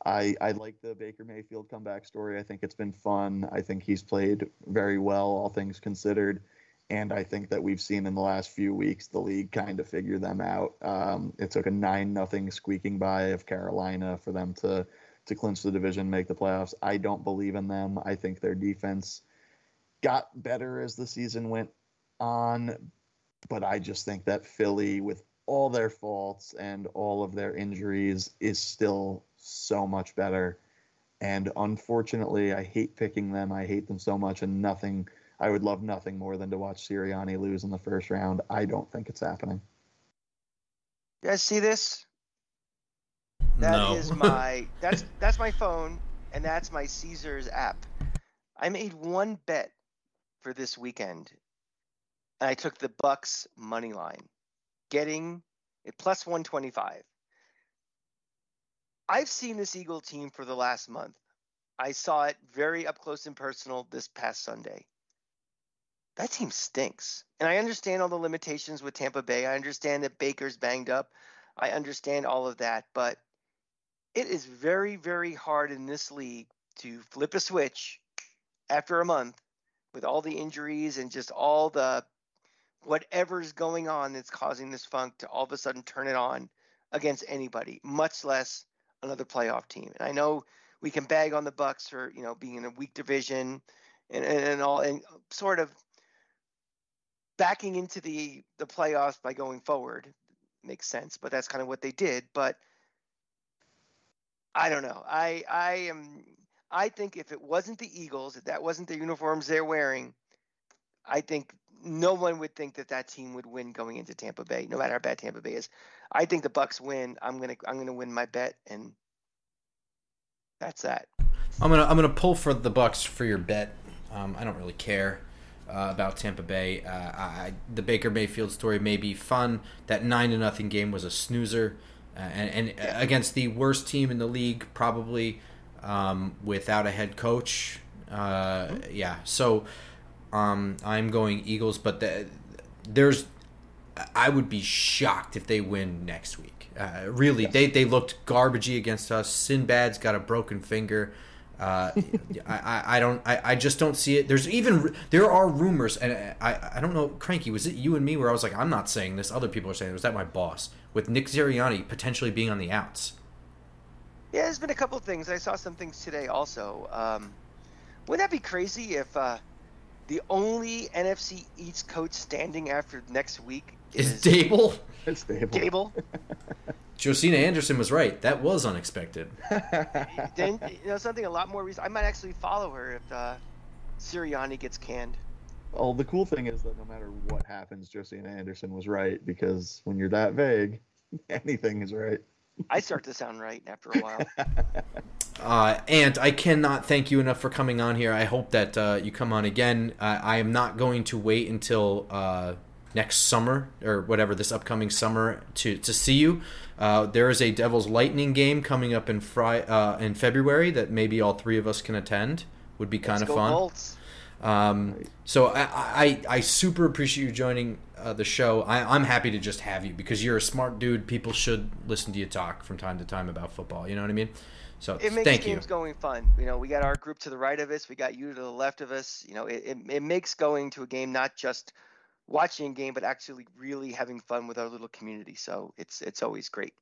I, I like the Baker Mayfield comeback story. I think it's been fun. I think he's played very well, all things considered. And I think that we've seen in the last few weeks the league kind of figure them out. Um, it took a nine nothing squeaking by of Carolina for them to to clinch the division, make the playoffs. I don't believe in them. I think their defense got better as the season went on, but I just think that Philly, with all their faults and all of their injuries, is still so much better. And unfortunately, I hate picking them. I hate them so much, and nothing. I would love nothing more than to watch Sirianni lose in the first round. I don't think it's happening. You guys see this? That no. is my that's that's my phone and that's my Caesars app. I made one bet for this weekend. And I took the Bucks money line, getting it plus 125. I've seen this Eagle team for the last month. I saw it very up close and personal this past Sunday. That team stinks. And I understand all the limitations with Tampa Bay. I understand that Baker's banged up. I understand all of that, but it is very, very hard in this league to flip a switch after a month with all the injuries and just all the whatever's going on that's causing this funk to all of a sudden turn it on against anybody, much less another playoff team. And I know we can bag on the Bucks for you know being in a weak division and, and, and all and sort of backing into the the playoffs by going forward. Makes sense but that's kind of what they did but i don't know. I i am i think if it wasn't the eagles if that wasn't the uniforms they're wearing i think no one would think that that team would win going into tampa bay no matter how bad tampa bay is. I think the bucks win. I'm gonna i'm gonna win my bet and that's that. I'm gonna I'm gonna pull for the Bucks for your bet. Um, I don't really care uh, about Tampa Bay. Uh, I, the Baker Mayfield story may be fun. That nine to nothing game was a snoozer, uh, and, and against the worst team in the league, probably um, without a head coach. Uh, yeah, so um, I'm going Eagles, but the, there's I would be shocked if they win next week. Uh, really, they they looked garbagey against us. Sinbad's got a broken finger. Uh, I, I don't I, I just don't see it. There's even there are rumors, and I I don't know. Cranky, was it you and me where I was like, I'm not saying this. Other people are saying it. Was that my boss with Nick Sirianni potentially being on the outs? Yeah, there's been a couple of things. I saw some things today also. Um, wouldn't that be crazy if uh, the only NFC East coach standing after next week is, is Daboll? It's Daboll. Daboll. <laughs> Josina Anderson was right. That was unexpected. <laughs> then <laughs> you know something a lot more recent. I might actually follow her if uh, Sirianni gets canned. Well, the cool thing is that no matter what happens, Josina Anderson was right because when you're that vague, <laughs> anything is right. I start to sound right after a while. Uh, and I cannot thank you enough for coming on here. I hope that uh, you come on again. Uh, I am not going to wait until uh, next summer or whatever this upcoming summer to, to see you. Uh, there is a Devil's Lightning game coming up in Fri- uh, in February that maybe all three of us can attend. Would be kind of fun. Bolts. Um, so I, I, I super appreciate you joining uh, the show. I, am happy to just have you because you're a smart dude. People should listen to you talk from time to time about football. You know what I mean? So it makes thank games you. going fun. You know, we got our group to the right of us, we got you to the left of us. You know, it, it, it makes going to a game not just watching a game, but actually really having fun with our little community. So it's it's always great.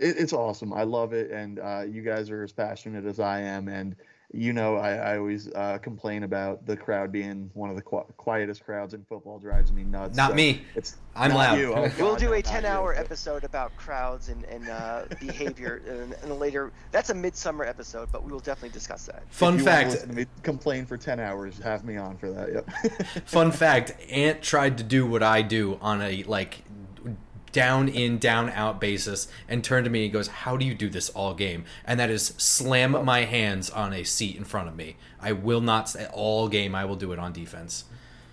It, it's awesome. I love it, and uh, you guys are as passionate as I am, and you know, I, I always uh, complain about the crowd being one of the qu- quietest crowds in football. Drives me nuts. Not so me. It's I'm loud. You. Oh, God, we'll do no, a 10-hour episode about crowds and, and uh, <laughs> behavior and, in a later. That's a midsummer episode, but we will definitely discuss that. Fun fact: me complain for 10 hours. Have me on for that. Yep. Fun <laughs> fact: Ant tried to do what I do on a like down in, down out basis and turned to me and goes, How do you do this all game? And that is slam my hands on a seat in front of me. I will not, all game, I will do it on defense.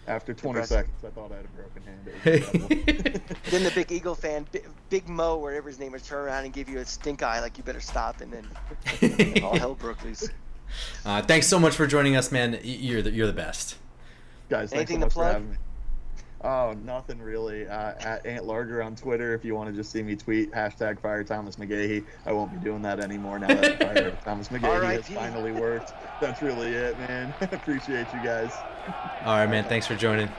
After 20 Impressive. seconds, I thought I had a broken hand. <laughs> then the big Eagle fan, Big, big Mo, whatever his name is, turn around and give you a stink eye, like you better stop, and then <laughs> all hell broke loose. Uh, thanks so much for joining us, man. You're the, you're the best. Guys, Anything so to plug? Oh, nothing really. Uh, at Ant Larger on Twitter, if you want to just see me tweet hashtag Fire Thomas McGaughey. I won't be doing that anymore now that <laughs> Fire Thomas McGaughey has finally worked. That's really it, man. <laughs> Appreciate you guys. All right, man. Thanks for joining.